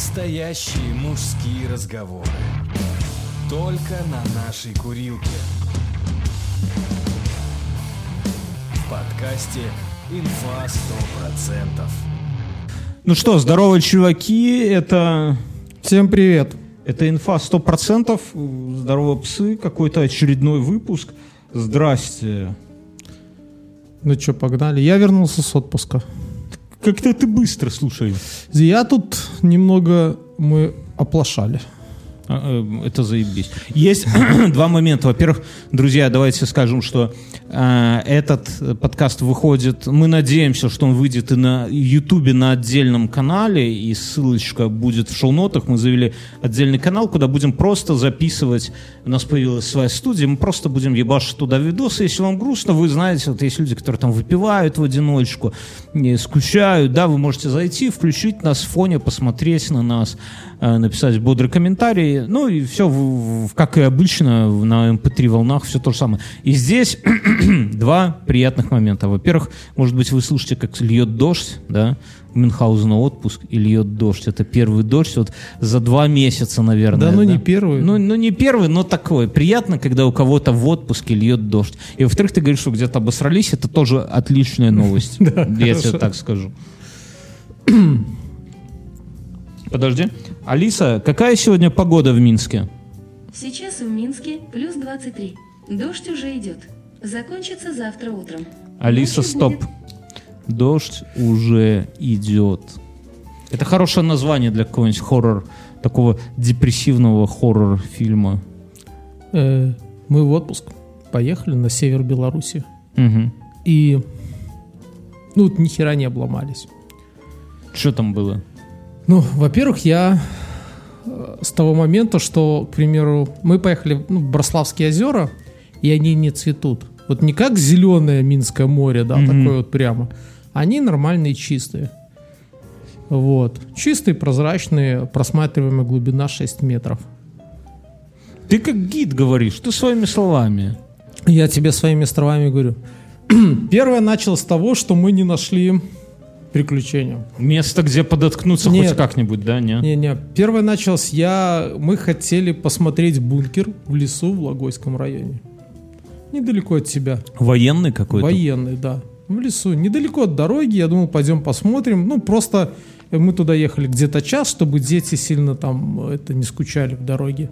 Настоящие мужские разговоры. Только на нашей курилке. В подкасте «Инфа 100%». Ну что, здорово, чуваки, это... Всем привет. Это инфа 100%, здорово, псы, какой-то очередной выпуск. Здрасте. Ну что, погнали. Я вернулся с отпуска. Как-то ты быстро, слушай. Я тут немного мы оплошали. А, э, Это заебись. Есть два момента. Во-первых, друзья, давайте скажем, что э, этот подкаст выходит, мы надеемся, что он выйдет и на Ютубе на отдельном канале, и ссылочка будет в шоу-нотах. Мы завели отдельный канал, куда будем просто записывать. У нас появилась своя студия, мы просто будем ебашить туда видосы. Если вам грустно, вы знаете, вот есть люди, которые там выпивают в одиночку, не скучают, да, вы можете зайти, включить нас в фоне, посмотреть на нас, написать бодрый комментарий, ну и все, как и обычно, на MP3 волнах все то же самое. И здесь два приятных момента. Во-первых, может быть, вы слышите, как льет дождь, да, Мюнхгаузена отпуск и льет дождь. Это первый дождь вот за два месяца, наверное. Да, ну не первый. Ну, ну не первый, но такой. Приятно, когда у кого-то в отпуске льет дождь. И во-вторых, ты говоришь, что где-то обосрались, это тоже отличная новость. Я тебе так скажу. Подожди. Алиса, какая сегодня погода в Минске? Сейчас в Минске плюс 23. Дождь уже идет. Закончится завтра утром. Алиса, Ночью стоп. будет- Дождь уже идет. Это хорошее название для какого-нибудь хоррор, такого депрессивного хоррор-фильма. Э, мы в отпуск поехали на север Беларуси. Угу. И ну, вот ни хера не обломались. Что там было? Ну, во-первых, я э, с того момента, что, к примеру, мы поехали ну, в Брославские озера, и они не цветут. Вот не как зеленое Минское море, да, Мгм. такое вот прямо. Они нормальные, чистые. Вот. Чистые, прозрачные, просматриваемая глубина 6 метров. Ты как гид говоришь, ты своими словами. Я тебе своими словами говорю. Первое начал с того, что мы не нашли приключения. Место, где подоткнуться Нет. хоть как-нибудь, да, не? Не-не, первое началось я... Мы хотели посмотреть бункер в лесу в Логойском районе. Недалеко от себя. Военный какой-то? Военный, да. В лесу. Недалеко от дороги. Я думал, пойдем посмотрим. Ну, просто мы туда ехали где-то час, чтобы дети сильно там э, это не скучали в дороге.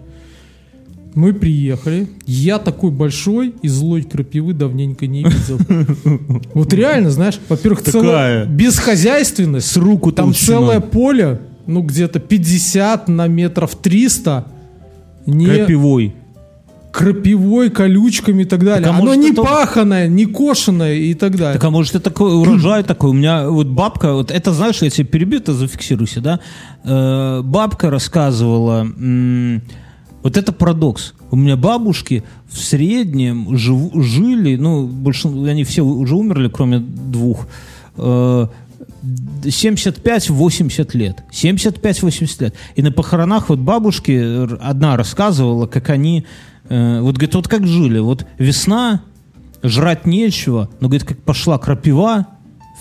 Мы приехали. Я такой большой и злой крапивы давненько не видел. Вот реально, знаешь, во-первых, целая бесхозяйственность. С руку Там целое поле, ну где-то 50 на метров 300. Не Крапивой. крапивой, колючками и так далее. Так а Оно может, не это- паханое, не кошеное и так далее. Так а может это такой урожай такой? У меня вот бабка, вот это знаешь, я тебе перебью, ты зафиксируйся, да? Э, бабка рассказывала, м, вот это парадокс. У меня бабушки в среднем живу- жили, ну, больше, они все уже умерли, кроме двух, э, 75-80 лет. 75-80 лет. И на похоронах вот бабушки одна рассказывала, как они, э, вот говорит, вот как жили, вот весна, жрать нечего, но, говорит, как пошла крапива,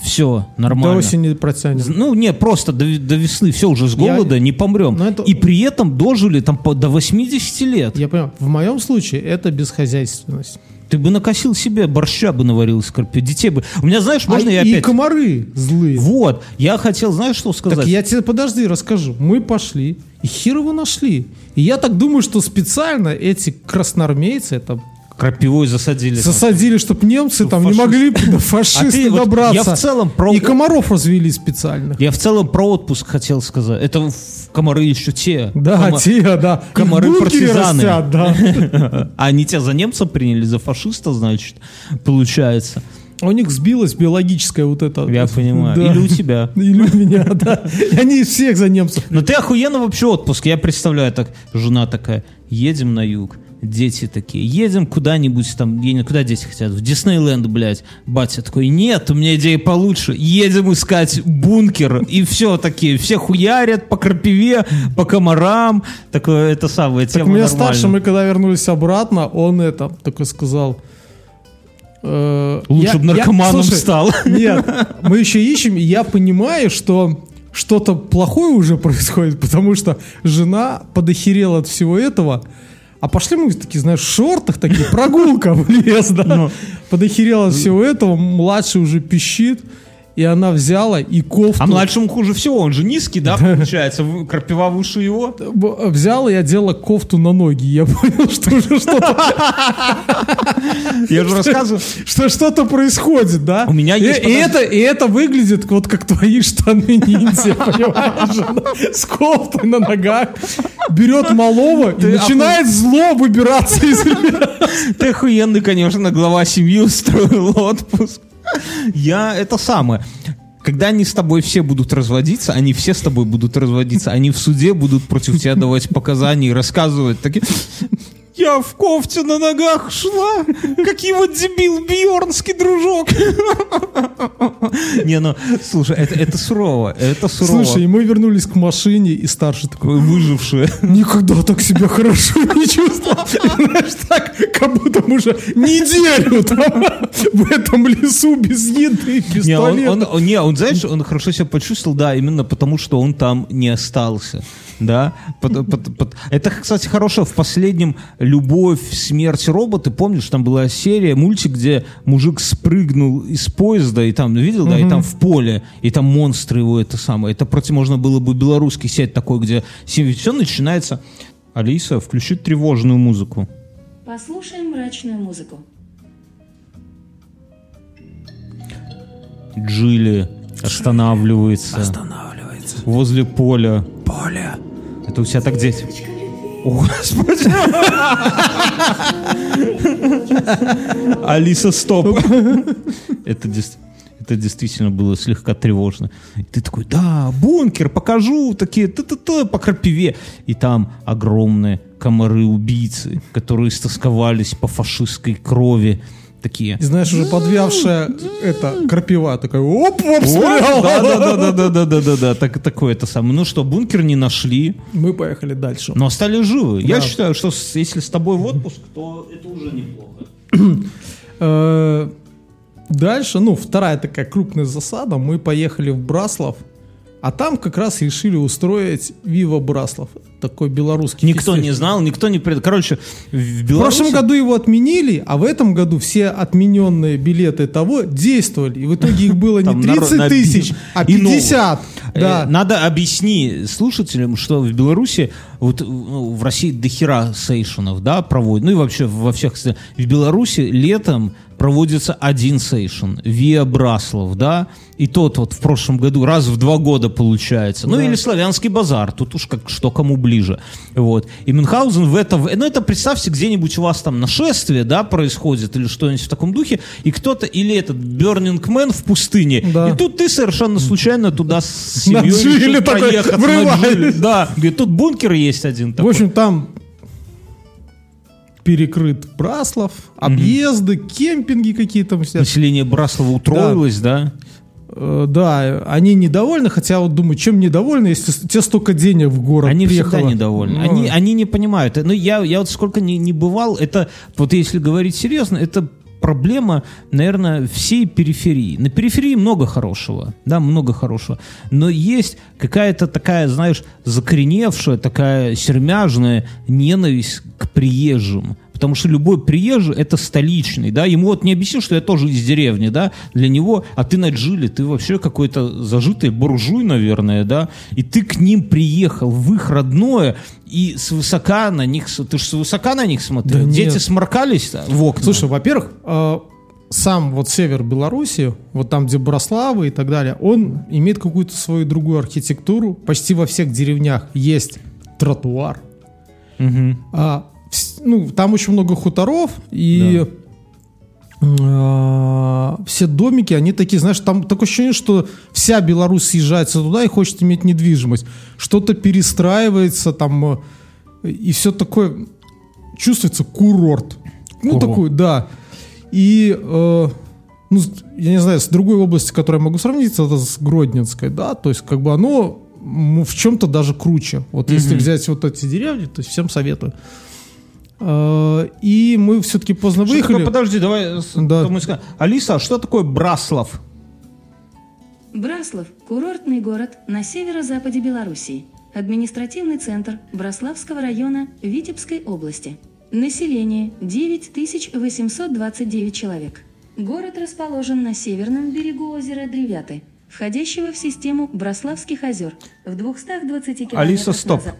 все, нормально. До осени протянет. З- Ну, не, просто до, до весны, все, уже с Я- голода не помрем. Это- И при этом дожили там по- до 80 лет. Я понимаю, в моем случае это бесхозяйственность. Ты бы накосил себе, борща бы наварил из крапивы. Детей бы... У меня, знаешь, можно А я и опять... комары злые. Вот, я хотел, знаешь, что сказать? Так я тебе подожди, расскажу. Мы пошли, и хер его нашли. И я так думаю, что специально эти красноармейцы это Крапивой засадили. засадили, чтобы немцы там не фашисты. могли до фашисты А ты вот- добраться. я в целом про- И комаров развели специально. Я в целом про отпуск хотел сказать. Это комары еще те. Да, Кома- те, да. Комары партизаны. растят, да. А они тебя за немца приняли, за фашиста, значит, получается. У них сбилась биологическая вот эта. Я понимаю. Да. Или у тебя. Или у меня, да. И они всех за немцев. Но ты охуенно вообще отпуск. Я представляю, так жена такая, едем на юг. Дети такие, едем куда-нибудь там, я не- куда дети хотят? В Диснейленд, блядь. Батя такой, нет, у меня идея получше. Едем искать бункер. И все такие, все хуярят по крапиве, по комарам. Такое, это самое, Так тема у меня нормальная. старший, мы когда вернулись обратно, он это такой сказал. э, Лучше я- бы я- наркоманом слушай, стал. Нет, мы еще ищем, и я понимаю, что что-то плохое уже происходит, потому что жена подохерела от всего этого. А пошли мы такие, знаешь, в шортах такие, прогулка в лес, да. Подохерела от всего этого, младший уже пищит. И она взяла и кофту... А младшему хуже всего, он же низкий, да, получается? Крапива выше его. взяла и одела кофту на ноги. Я понял, что уже что-то Я же рассказываю. что что-то происходит, да? У меня есть, и это и это выглядит вот как твои штаны ниндзя, понимаешь? С кофтой на ногах берет малого и начинает зло выбираться из Ты охуенный, конечно, глава семьи устроил отпуск. Я это самое. Когда они с тобой все будут разводиться, они все с тобой будут разводиться, они в суде будут против тебя давать показания и рассказывать такие... Я в кофте на ногах шла, как его дебил Бьорнский дружок. Не, ну, слушай, это, это сурово, это сурово. Слушай, и мы вернулись к машине, и старший такой, выжившие. никогда так себя хорошо не чувствовал. Знаешь, так, как будто мы уже неделю там в этом лесу без еды, без Не, он- он- не, он, знаешь, он хорошо себя почувствовал, да, именно потому, что он там не остался. Да, Пот- пот- пот- это, кстати, хорошее в последнем «Любовь, смерть, роботы». Помнишь, там была серия, мультик, где мужик спрыгнул из поезда, и там, видел, да, и там в поле, и там монстры его, это самое. Это против можно было бы белорусский сеть такой, где все начинается... Алиса, включи тревожную музыку. Послушаем мрачную музыку. Джилли останавливается. Останавливается. Возле поля. Поля. Это у тебя так дети. О, Господи! Алиса, стоп! Это дес- это действительно было слегка тревожно. И ты такой, да, бункер, покажу, такие, т-т-т, по крапиве. И там огромные комары-убийцы, которые истосковались по фашистской крови такие. И знаешь, уже подвявшая это крапива такая, оп, оп, Да-да-да-да-да-да-да, да, так, такое это самое. Ну что, бункер не нашли. Мы поехали дальше. Но остались живы. Я считаю, что если с тобой в отпуск, то это уже неплохо. Э, дальше, ну, вторая такая крупная засада. Мы поехали в Браслов а там как раз решили устроить Вива Браслав. Такой белорусский Никто фестиваль. не знал, никто не... пред- Короче, в В Беларуси... прошлом году его отменили, а в этом году все отмененные билеты того действовали. И в итоге их было не Там народ 30 набил. тысяч, а И новых. 50. Э, Да. Надо объясни слушателям, что в Беларуси, вот ну, в России дохера сейшенов, да, проводят, ну и вообще во всех. В Беларуси летом проводится один сейшен, Виа Браслов, да, и тот вот в прошлом году раз в два года получается. Ну Да. или Славянский базар, тут уж как что кому ближе. Вот. И Мюнхгаузен в это, ну это представьте, где-нибудь у вас там нашествие, да, происходит или что-нибудь в таком духе, и кто-то, или этот Burning Man в пустыне, Да. и тут ты совершенно случайно туда с семьей На решил такой проехать, на врывается. Джилле. Да, говорит, тут бункер есть один В такой. общем, там перекрыт Браслав, объезды, кемпинги какие-то. Население Браслова утроилось, да? Э, Да, они недовольны, хотя вот думаю, чем недовольны, если тебе столько денег в город Они приехало. всегда недовольны. Ну, Они, они не понимают. Ну, я, я вот сколько не, не бывал, это, вот если говорить серьезно, это проблема, наверное, всей периферии. На периферии много хорошего, да, много хорошего. Но есть какая-то такая, знаешь, закореневшая, такая сермяжная ненависть к приезжим. Потому что любой приезжий это столичный, да, ему вот не объясню, что я тоже из деревни, да, для него, а ты на Джиле, ты вообще какой-то зажитый буржуй, наверное, да, и ты к ним приехал в их родное, и свысока на них, ты же свысока на них смотрел, Да нет. дети сморкались в окна. Слушай, во-первых, э, сам вот север Беларуси, вот там, где Браславы и так далее, он имеет какую-то свою другую архитектуру. Почти во всех деревнях есть тротуар. Мгм. А, ну, там очень много хуторов, и э, все домики, они такие, знаешь, там такое ощущение, что вся Беларусь съезжается туда и хочет иметь недвижимость. Что-то перестраивается там, и все такое, чувствуется курорт. Ну, Ого. такой, да. И, э, ну, я не знаю, с другой области, которую я могу сравнить, это с Гродненской, да, то есть, как бы оно в чем-то даже круче. Вот если взять вот эти деревни, то есть всем советую. Э, И мы все-таки поздно Что выехали. такое- подожди, давай. с- Да. Алиса, а что такое Браслав? Браслав – курортный город на северо-западе Белоруссии. Административный центр Браславского района Витебской области. Население – 9829 человек. Город расположен на северном берегу озера Древяты, входящего в систему Браславских озер, в 220 километрах Алиса, стоп. за-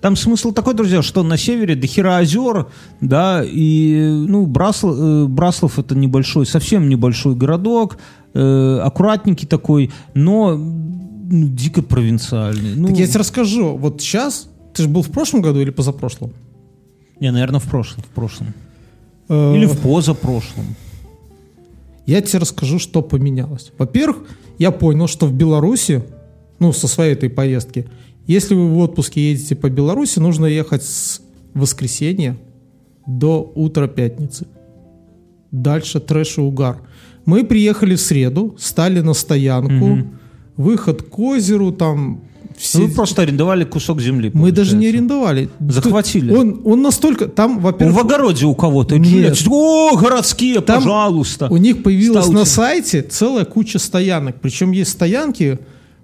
Там смысл такой, друзья, что на севере до хера озер, да, и, ну, Брасл- э, Браслов это небольшой, совсем небольшой городок, э, аккуратненький такой, но ну, дико провинциальный. Ну, Так я тебе расскажу. Вот сейчас, ты же был в прошлом году или позапрошлом? Не, наверное, в прошлом, в прошлом. Э, Или в позапрошлом. Я тебе расскажу, что поменялось. Во-первых, я понял, что в Беларуси, ну, со своей этой поездки, если вы в отпуске едете по Беларуси, нужно ехать с воскресенья до утра пятницы. Дальше трэш и угар. Мы приехали в среду, стали на стоянку, выход к озеру, там все... Ну, вы просто арендовали кусок земли. Мы даже не получается. арендовали. Захватили. Он, он настолько... Там, Он во-первых... в огороде у кого-то. Нет. О, городские, Там пожалуйста. У них появилась Ставьте. на сайте целая куча стоянок. Причем есть стоянки,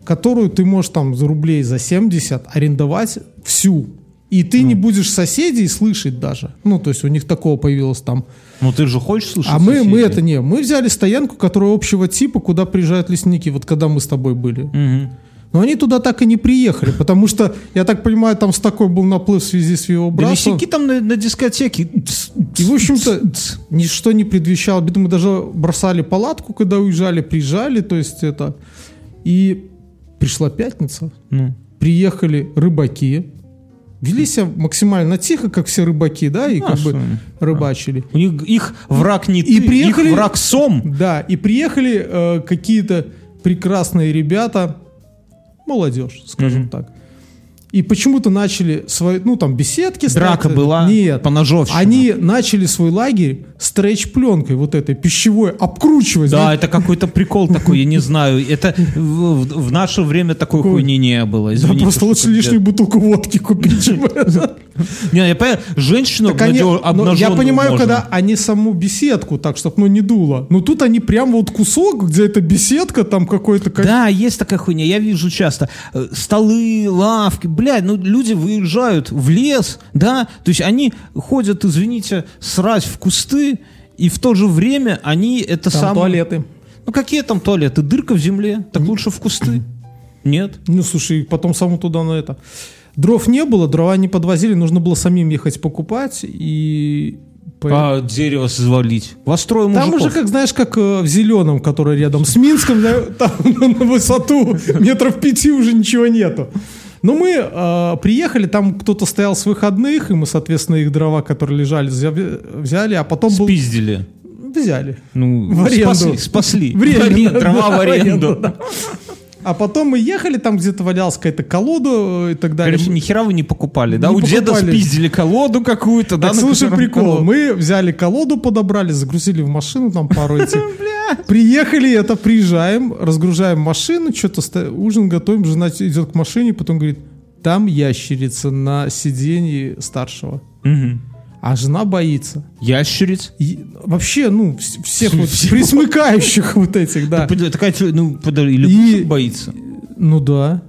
которую ты можешь там за рублей за 70 арендовать всю. И ты Ну. не будешь соседей слышать даже. Ну, то есть у них такого появилось там. Ну ты же хочешь слушать а мы, мы это не. Мы взяли стоянку, которая общего типа, куда приезжают лесники, вот когда мы с тобой были. Мгм. Но они туда так и не приехали, потому что, я так понимаю, там с такой был наплыв в связи с его Да братством. лесники там на, на дискотеке. И, в общем-то, ничто не предвещало. Мы даже бросали палатку, когда уезжали, приезжали, то есть это... И пришла пятница, Ну. приехали рыбаки, вели себя максимально тихо, как все рыбаки, да, и А, как бы они? рыбачили. У них их враг не И ты, приехали- их враг сом. Да, и приехали э, какие-то прекрасные ребята, молодежь, скажем Мгм. так. И почему-то начали свои, ну там беседки. Драка ставить. была, Нет. поножовщина. Они начали свой лагерь стретч-пленкой вот этой пищевой обкручивать. Да, знаете. это какой-то прикол такой, я не знаю. Это в, в- наше время такой хуйни не было. Да, Извините, просто что лучше лишнюю бутылку водки купить, чем это. Не, я понимаю, женщину Так они- но я понимаю, можно. когда они саму беседку, так, чтобы ну не дуло. Но тут они прям вот кусок, где эта беседка, там какой-то... как- Да, есть такая хуйня, я вижу часто. Э, Столы, лавки, блядь, ну люди выезжают в лес, да, то есть они ходят, извините, срать в кусты, и в то же время они это Там самое... туалеты. Ну какие там туалеты? Дырка в земле, так лучше в кусты. Нет? Ну, слушай, потом саму туда на это. Дров не было, дрова не подвозили, нужно было самим ехать покупать, и... А дерево свалить. Вас трое Там мужиков. уже, как знаешь, как э, в зеленом, который рядом с Минском, да, там на высоту метров пяти уже ничего нету. Но мы э, приехали, там кто-то стоял с выходных, и мы, соответственно, их дрова, которые лежали, взя- взяли, а потом был... Спиздили. Взяли. Ну, В аренду. спасли, спасли. Время, В аренду, да, дрова да, в аренду. да. А потом мы ехали, там где-то валялась какая-то колода э, и так далее. Короче, ни хера вы не покупали, да? Не У деда покупали. спиздили колоду какую-то, да? Так, слушай, прикол. Мы взяли колоду, подобрали, загрузили в машину, там пару этих. Приехали, это приезжаем, разгружаем машину, что-то ужин готовим, жена идет к машине, потом говорит, там ящерица на сиденье старшего. А жена боится. Ящериц. И вообще, ну, вс- всех вот присмыкающих вот этих, да. Такая, ну, подожди, или боится. Ну да.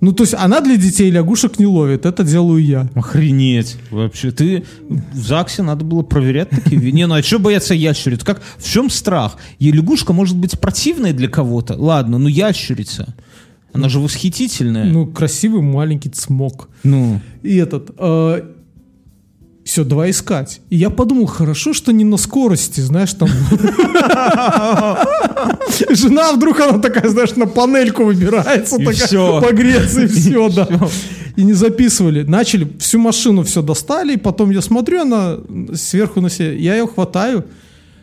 Ну, то есть она для детей лягушек не ловит, это делаю я. Охренеть. Вообще, ты в ЗАГСе надо было проверять такие. Не, ну а что бояться ящериц? Как, в чем страх? И лягушка может быть противной для кого-то. Ладно, ну ящерица. Она же восхитительная. Ну, красивый маленький цмок. Ну, И этот... все, давай искать. И я подумал, хорошо, что не на скорости, знаешь, там... Жена вдруг, она такая, знаешь, на панельку выбирается, такая, погреться, и все, да. И не записывали. Начали, всю машину все достали, и потом я смотрю, она сверху на себя, я ее хватаю,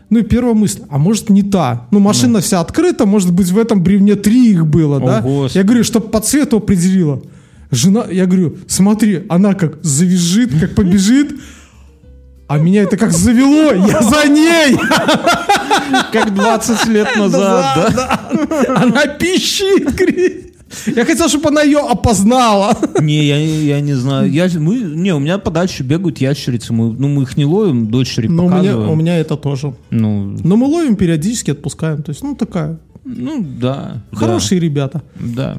ну и первая мысль, а может не та? Ну машина вся открыта, может быть в этом бревне три их было, О, да? Господи. Я говорю, чтобы по цвету определила. Жена, я говорю, смотри, она как завизжит, как побежит, а меня это как завело, я за ней. как 20 лет назад, да? Она пищит, кричит. Я хотел, чтобы она ее опознала. Не, я, я не знаю. Я, мы, не, у меня подальше бегают ящерицы. Мы, ну, мы их не ловим, дочери Но у меня, показываем. у меня это тоже. Ну, Но мы ловим периодически, отпускаем. То есть, ну, такая Ну, да. Хорошие ребята. Да.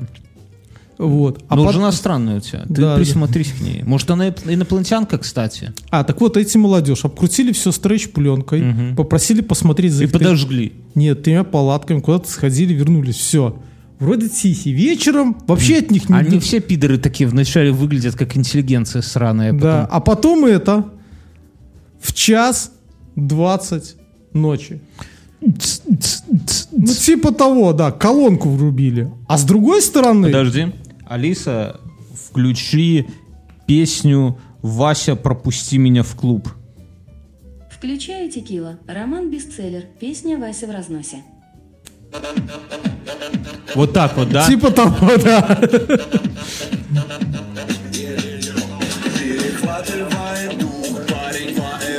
Вот. А Но под... жена странная у тебя. Ты да, присмотрись да. к ней. Может, она инопланетянка, кстати? А, так вот, эти молодежь обкрутили все стретч-пленкой, угу. попросили посмотреть за И подожгли. Нет, тремя палатками, куда-то сходили, вернулись. Все. Вроде тихий. Вечером вообще от них не... Они все пидоры такие вначале выглядят как интеллигенция сраная. Потом... Да, а потом это в час двадцать ночи. Ну, типа того, да, колонку врубили. А с другой стороны... Подожди. Алиса, включи песню «Вася, пропусти меня в клуб». Включаю текила. Роман бестселлер. Песня «Вася в разносе». Вот так вот, да? Типа того, да.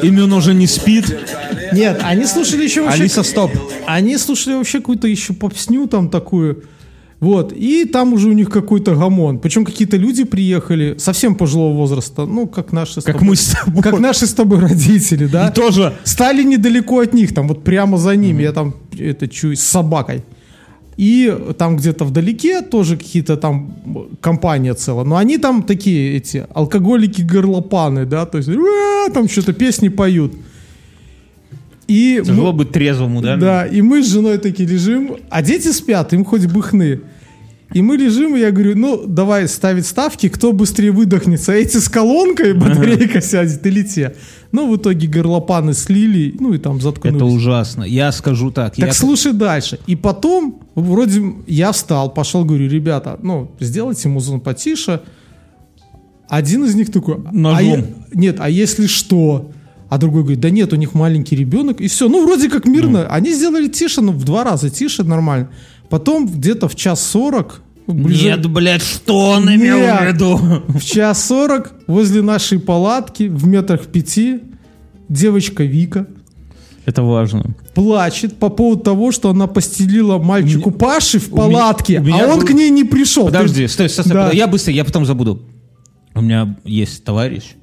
Имен уже не спит. Нет, они слушали еще вообще... Алиса, стоп. Они слушали вообще какую-то еще попсню там такую. Вот, и там уже у них какой-то гамон. Причем какие-то люди приехали совсем пожилого возраста, ну, как наши как тобой, мы с тобой. Как наши с тобой родители, да? И тоже. Стали недалеко от них, там вот прямо за ними, mm-hmm. я там это чую, с собакой. И там где-то вдалеке тоже какие-то там компания целая. Но они там такие, эти, алкоголики-горлопаны, да, то есть там что-то песни поют. И Тяжело мы, быть трезвому, да? Да, и мы с женой такие лежим, а дети спят, им хоть бы хны. И мы лежим, и я говорю, ну, давай ставить ставки, кто быстрее выдохнется. Эти с колонкой, батарейка сядет или те. Ну, в итоге горлопаны слили, ну и там заткнулись. Это ужасно. Я скажу так. Так я... слушай дальше. И потом, вроде я встал, пошел, говорю, ребята, ну, сделайте музон потише. Один из них такой... Ножом. А я... Нет, а если что? А другой говорит, да нет, у них маленький ребенок, и все. Ну, вроде как мирно. Mm. Они сделали тише, ну, в два раза тише, нормально. Потом где-то в час сорок... Ближе... Нет, блядь, что он нет, имел в виду? В час сорок возле нашей палатки в метрах пяти девочка Вика это важно. Плачет по поводу того, что она постелила мальчику меня, Паши в палатке, меня, а он к ней не пришел. Подожди, стой, стой, стой, да. я быстро, я потом забуду. У меня есть товарищ,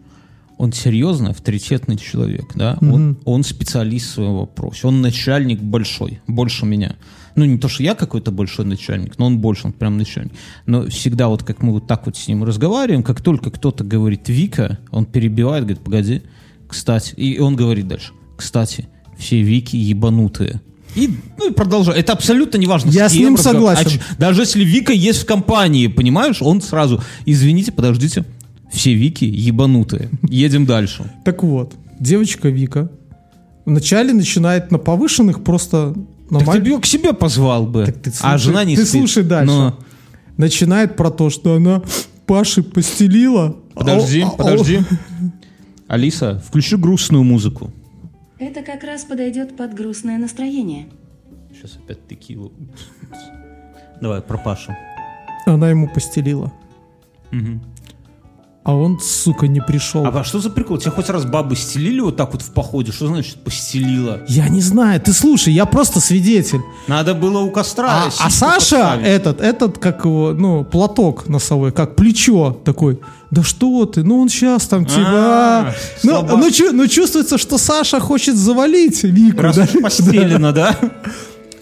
он серьезно авторитетный человек, да, mm-hmm. он, он специалист в своем вопросе, он начальник большой, больше меня. Ну, не то, что я какой-то большой начальник, но он больше, он прям начальник. Но всегда вот как мы вот так вот с ним разговариваем, как только кто-то говорит «Вика», он перебивает, говорит «Погоди, кстати». И он говорит дальше «Кстати, все Вики ебанутые». И, ну, и продолжай. Это абсолютно не важно. Я с, с ним согласен. А, даже если Вика есть в компании, понимаешь, он сразу, извините, подождите, все Вики ебанутые. Едем дальше. Так вот, девочка Вика вначале начинает на повышенных просто... Так ты ее к себе позвал бы. Так ты а слушай, а жена не Ты спит. слушай дальше. Но... Начинает про то, что она Паши постелила. Подожди, а, подожди. А, Алиса, включи грустную музыку. Это как раз подойдет под грустное настроение. Сейчас опять текилу. Давай, про Пашу. Она ему постелила. Угу. А он, сука, не пришел. А что за прикол? Тебя хоть раз бабы стелили вот так вот в походе? Что значит постелила? Я не знаю. Ты слушай, я просто свидетель. Надо было у костра. А, а Саша поставить. этот, этот, как его, ну, платок носовой, как плечо такой. Да что ты? Ну он сейчас там типа. А, ну, ну, ну, чувствуется, что Саша хочет завалить Вику. Раз да? постелено, да?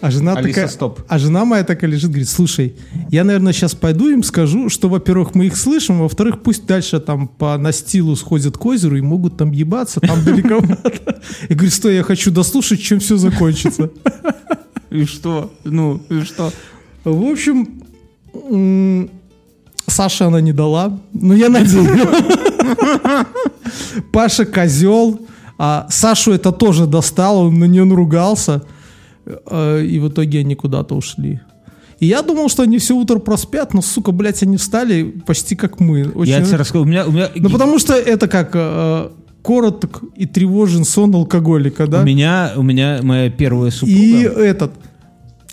А жена, Алиса, такая, стоп. а жена моя такая лежит, говорит, слушай, я, наверное, сейчас пойду им скажу, что, во-первых, мы их слышим, во-вторых, пусть дальше там по настилу сходят к озеру и могут там ебаться, там далековато. Я говорю, стой, я хочу дослушать, чем все закончится. И что? Ну, и что? В общем, Саша она не дала, но я надеюсь. Паша козел, а Сашу это тоже достал, он на нее наругался. Э, и в итоге они куда-то ушли. И я думал, что они все утро проспят, но, сука, блядь, они встали почти как мы. Очень... Я тебе расскажу, у меня... У меня... Ну, потому что это как э, короток и тревожен сон алкоголика, да? У меня, у меня моя первая супруга... И этот...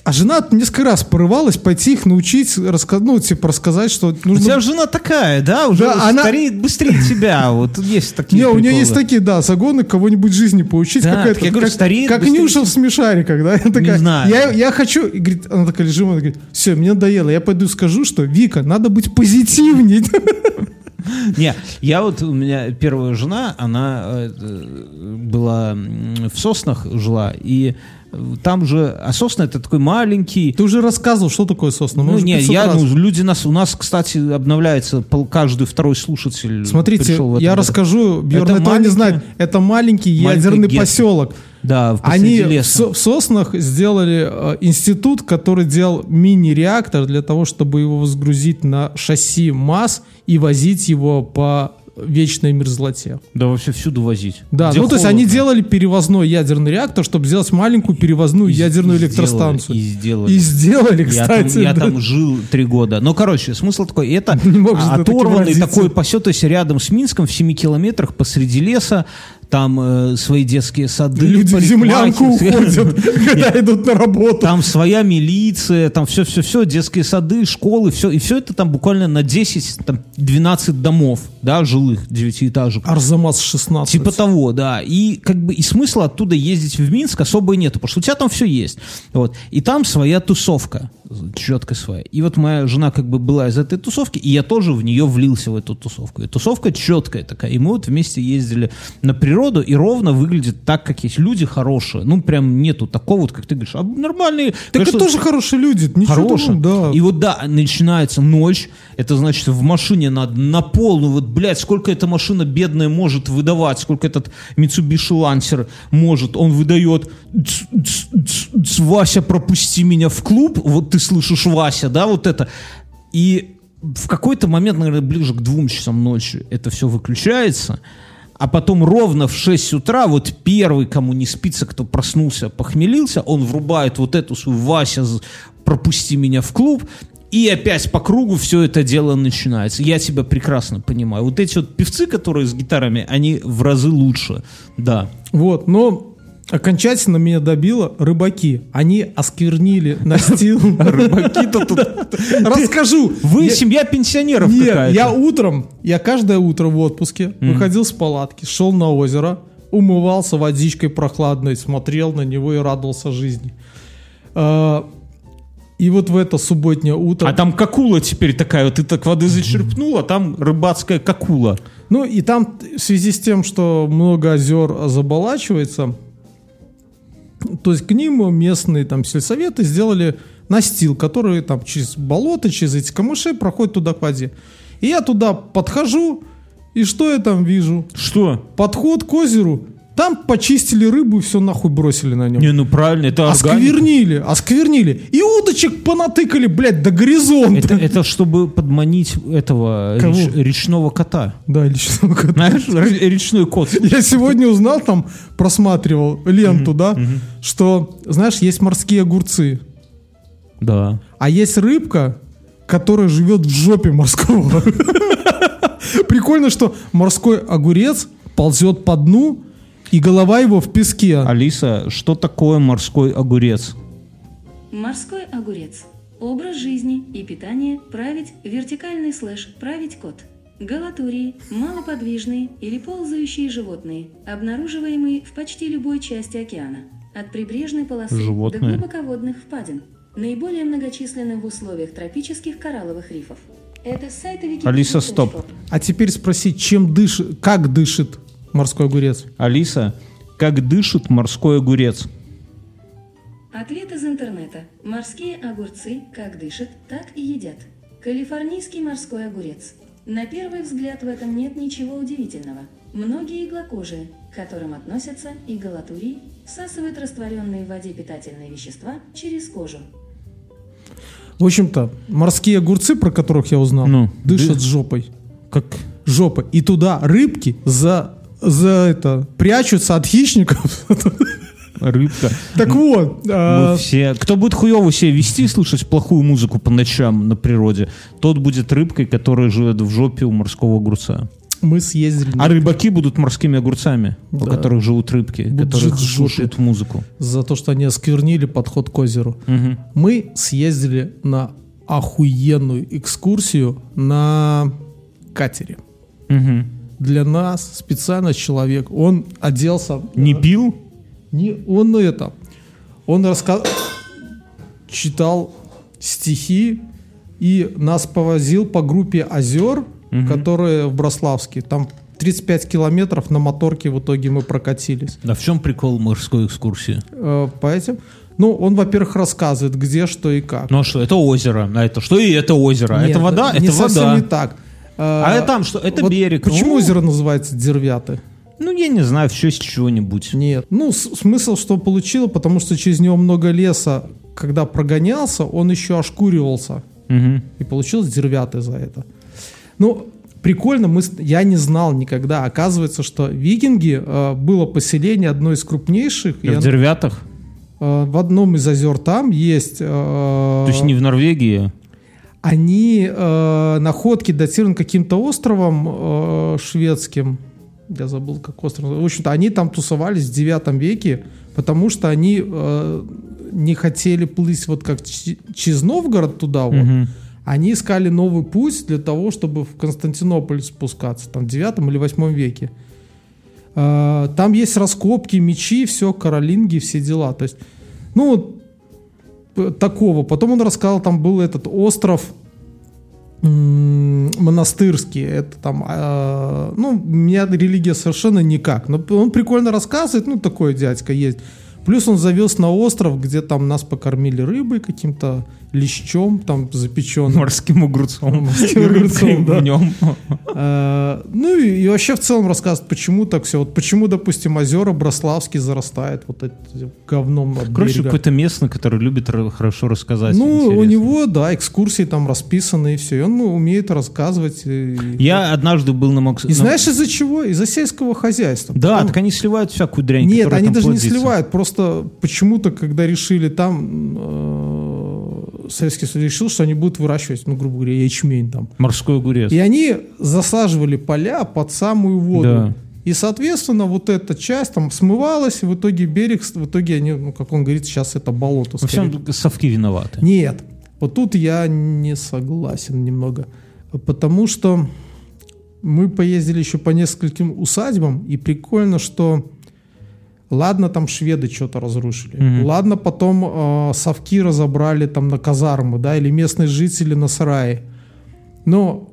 А жена несколько раз порывалась пойти их научить, раска... ну, типа, рассказать, что нужно... У тебя жена такая, да? Уже да, она... стареет быстрее тебя. Вот есть такие Не, у нее есть такие, да, загоны кого-нибудь жизни поучить. Да, какая-то, я говорю, как, стареет Как Нюша в смешариках, да? Я такая, Не знаю. Я, я хочу... И говорит, она такая лежит, она говорит, все, мне надоело. Я пойду скажу, что, Вика, надо быть позитивней. Не, я вот, у меня первая жена, она э, была в Соснах жила, и Там же, а сосна это такой маленький, Ты уже рассказывал, что такое сосна. Мы ну, уже не, 500 я, раз. ну, люди нас, у нас, кстати, обновляется пол- каждый второй слушатель. Смотрите, я году. расскажу, Бьерн Это этого не знает. Это маленький Маленький ядерный гетто. поселок. Да, в Они леса. В Соснах сделали э, институт, который делал мини-реактор для того, чтобы его возгрузить на шасси МАЗ и возить его по вечной мерзлоте. Да, вообще всюду возить. Да, Где ну то есть они холодно. делали перевозной ядерный реактор, чтобы сделать маленькую перевозную И- ядерную и электростанцию. И сделали. И сделали, Я, там, кстати. я да. там жил три года. Ну, короче, смысл такой. Это оторванный такой поселок, то есть рядом с Минском, в 7 километрах посреди леса. Там э, свои детские сады. Люди в землянку уходят, когда идут на работу. Там своя милиция, там все-все-все, детские сады, школы, все. И все это там буквально на 10, там 12 домов, да, жилых, девятиэтажек. Арзамас 16. Типа того, да. И как бы и смысла оттуда ездить в Минск особо и нету, потому что у тебя там все есть. Вот. И там своя тусовка, четко своя. И вот моя жена как бы была из этой тусовки, и я тоже в нее влился в эту тусовку. И тусовка четкая такая. И мы вот вместе ездили на природу, и ровно выглядит так, как есть. Люди хорошие. Ну, прям нету такого, вот, как ты говоришь, а нормальные. Так конечно, это тоже хорошие люди. Хорошая. такого, да. И вот да, начинается ночь. Это значит, в машине надо на полную, вот, блядь, сколько эта машина бедная может выдавать, сколько этот Mitsubishi Lancer может. Он выдает «Ц- ц- ц- ц, Вася, пропусти меня в клуб. Вот ты слышишь Вася, да, вот это. И в какой-то момент, наверное, ближе к двум часам ночи это все выключается. А потом ровно в 6 утра, вот первый, кому не спится, кто проснулся, похмелился, он врубает вот эту свою «Вася, пропусти меня в клуб», и опять по кругу все это дело начинается. Я тебя прекрасно понимаю. Вот эти вот певцы, которые с гитарами, они в разы лучше. Да. Вот, но окончательно меня добило рыбаки. Они осквернили настил. Рыбаки-то тут... Расскажу. Вы семья пенсионеров Нет, какая-то. я утром, я каждое утро в отпуске выходил с палатки, шел на озеро, умывался водичкой прохладной, смотрел на него и радовался жизни. А, И вот в это субботнее утро... А там какула теперь такая, вот ты так воды зачерпнул, а там рыбацкая какула. Ну и там в связи с тем, что много озер заболачивается, то есть к ним местные там сельсоветы сделали настил, который там через болото, через эти камыши проходит туда к воде. И я туда подхожу, и что я там вижу? Что? Подход к озеру, там почистили рыбу и все нахуй бросили на нем. Не, ну правильно, это органика. Осквернили, осквернили. И удочек понатыкали, блядь, до горизонта. Это, это чтобы подманить этого реч- речного кота. Да, лично. Знаешь, р- речной кот. Я сегодня узнал, там просматривал ленту, да, что, знаешь, есть морские огурцы, Да. а есть рыбка, которая живет в жопе морского. Прикольно, что морской огурец ползет по дну, и голова его в песке. Алиса, что такое морской огурец? Морской огурец. Образ жизни и питание править вертикальный слэш править кот. Галатурии – малоподвижные или ползающие животные, обнаруживаемые в почти любой части океана. От прибрежной полосы Животные. до глубоководных впадин. Наиболее многочисленны в условиях тропических коралловых рифов. Это с сайта. Алиса, стоп. А теперь спроси, чем дышит, как дышит морской огурец? Алиса, как дышит морской огурец? Ответ из интернета. Морские огурцы как дышат, так и едят. Калифорнийский морской огурец. На первый взгляд в этом нет ничего удивительного. Многие иглокожие, к которым относятся иголатурии, всасывают растворенные в воде питательные вещества через кожу. В общем-то, морские огурцы, про которых я узнал, Ну, дышат ды- с жопой. Как Жопа. И туда рыбки за, за это прячутся от хищников. рыбка. Так вот, Мы а, все... Кто будет хуево себя вести и слушать плохую музыку по ночам на природе, тот будет рыбкой, которая живет в жопе у морского огурца. мы съездили А рыбаки будут морскими огурцами, у Да. которых живут рыбки, Будут которые слушают музыку. за то, что они осквернили подход к озеру. Мгм. Мы съездили на охуенную экскурсию на катере. Мгм. Для нас специально человек, он оделся... Не э, пил? Не, он это, он раска... читал стихи и нас повозил по группе озер, которые в Брославске. Там 35 километров на моторке в итоге мы прокатились. А в чем прикол морской экскурсии? Э, по этим. Ну, он, во-первых, рассказывает, где, что и как. Ну а что, это озеро, а это что и это озеро, а Нет, это вода, не это совсем вода. не так. А это там что? Это вот берег. Почему Ну. озеро называется Дервяты? Ну, я не знаю, все с чего-нибудь. Нет. Ну, смысл, что получило, потому что через него много леса, когда прогонялся, он еще ошкуривался. Мгм. И получилось дервяты за это. Ну, прикольно, мы, я не знал никогда. Оказывается, что викинги э, было поселение одно из крупнейших. и В Дервятах? э, в одном из озер там есть... э, То есть не в Норвегии? Они э, находки датированы каким-то островом э, шведским. Я забыл, как остров. В общем-то, они там тусовались в 9 веке, потому что они э, не хотели плыть вот как через Новгород туда вот. Мгм. Они искали новый путь для того, чтобы в Константинополь спускаться, там в 9 или 8 веке. Э, Там есть раскопки, мечи, все, каролинги, все дела. То есть, ну, такого. Потом он рассказал, там был этот остров монастырский. Это там, э, ну, у меня религия совершенно никак. Но он прикольно рассказывает, ну, такой дядька есть. Плюс он завез на остров, где там нас покормили рыбой каким-то, лещом там запеченным. Морским огурцом. Морским огурцом, да. Э, Ну и, и вообще в целом рассказывает, почему так все. Вот почему, допустим, озера Брославский зарастает вот этим говном от Короче, какой-то местный, который любит хорошо рассказать. Ну, у него, да, экскурсии там расписаны и все. И он ну, умеет рассказывать. и- Я однажды был на Макс... И знаешь из-за чего? Из-за сельского хозяйства. Да, Потому- так они сливают всякую дрянь, Нет, они даже не сливают. Просто почему-то, когда решили там, э, Советский Союз решил, что они будут выращивать, ну, грубо говоря, ячмень там. Морской огурец. И они засаживали поля под самую воду. Да. И, соответственно, вот эта часть там смывалась, и в итоге берег, в итоге они, ну, как он говорит, сейчас это болото. Во всем совки виноваты. Нет, вот тут я не согласен немного. Потому что мы поездили еще по нескольким усадьбам, и прикольно, что ладно, там шведы что-то разрушили, Мгм. ладно, потом э, совки разобрали там на казармы, да, или местные жители на сараи. Но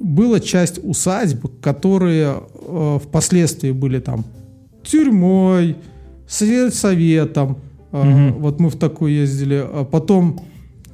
была часть усадьб, которые э, впоследствии были там тюрьмой, советом. Э, Мгм. Вот мы в такую ездили. А потом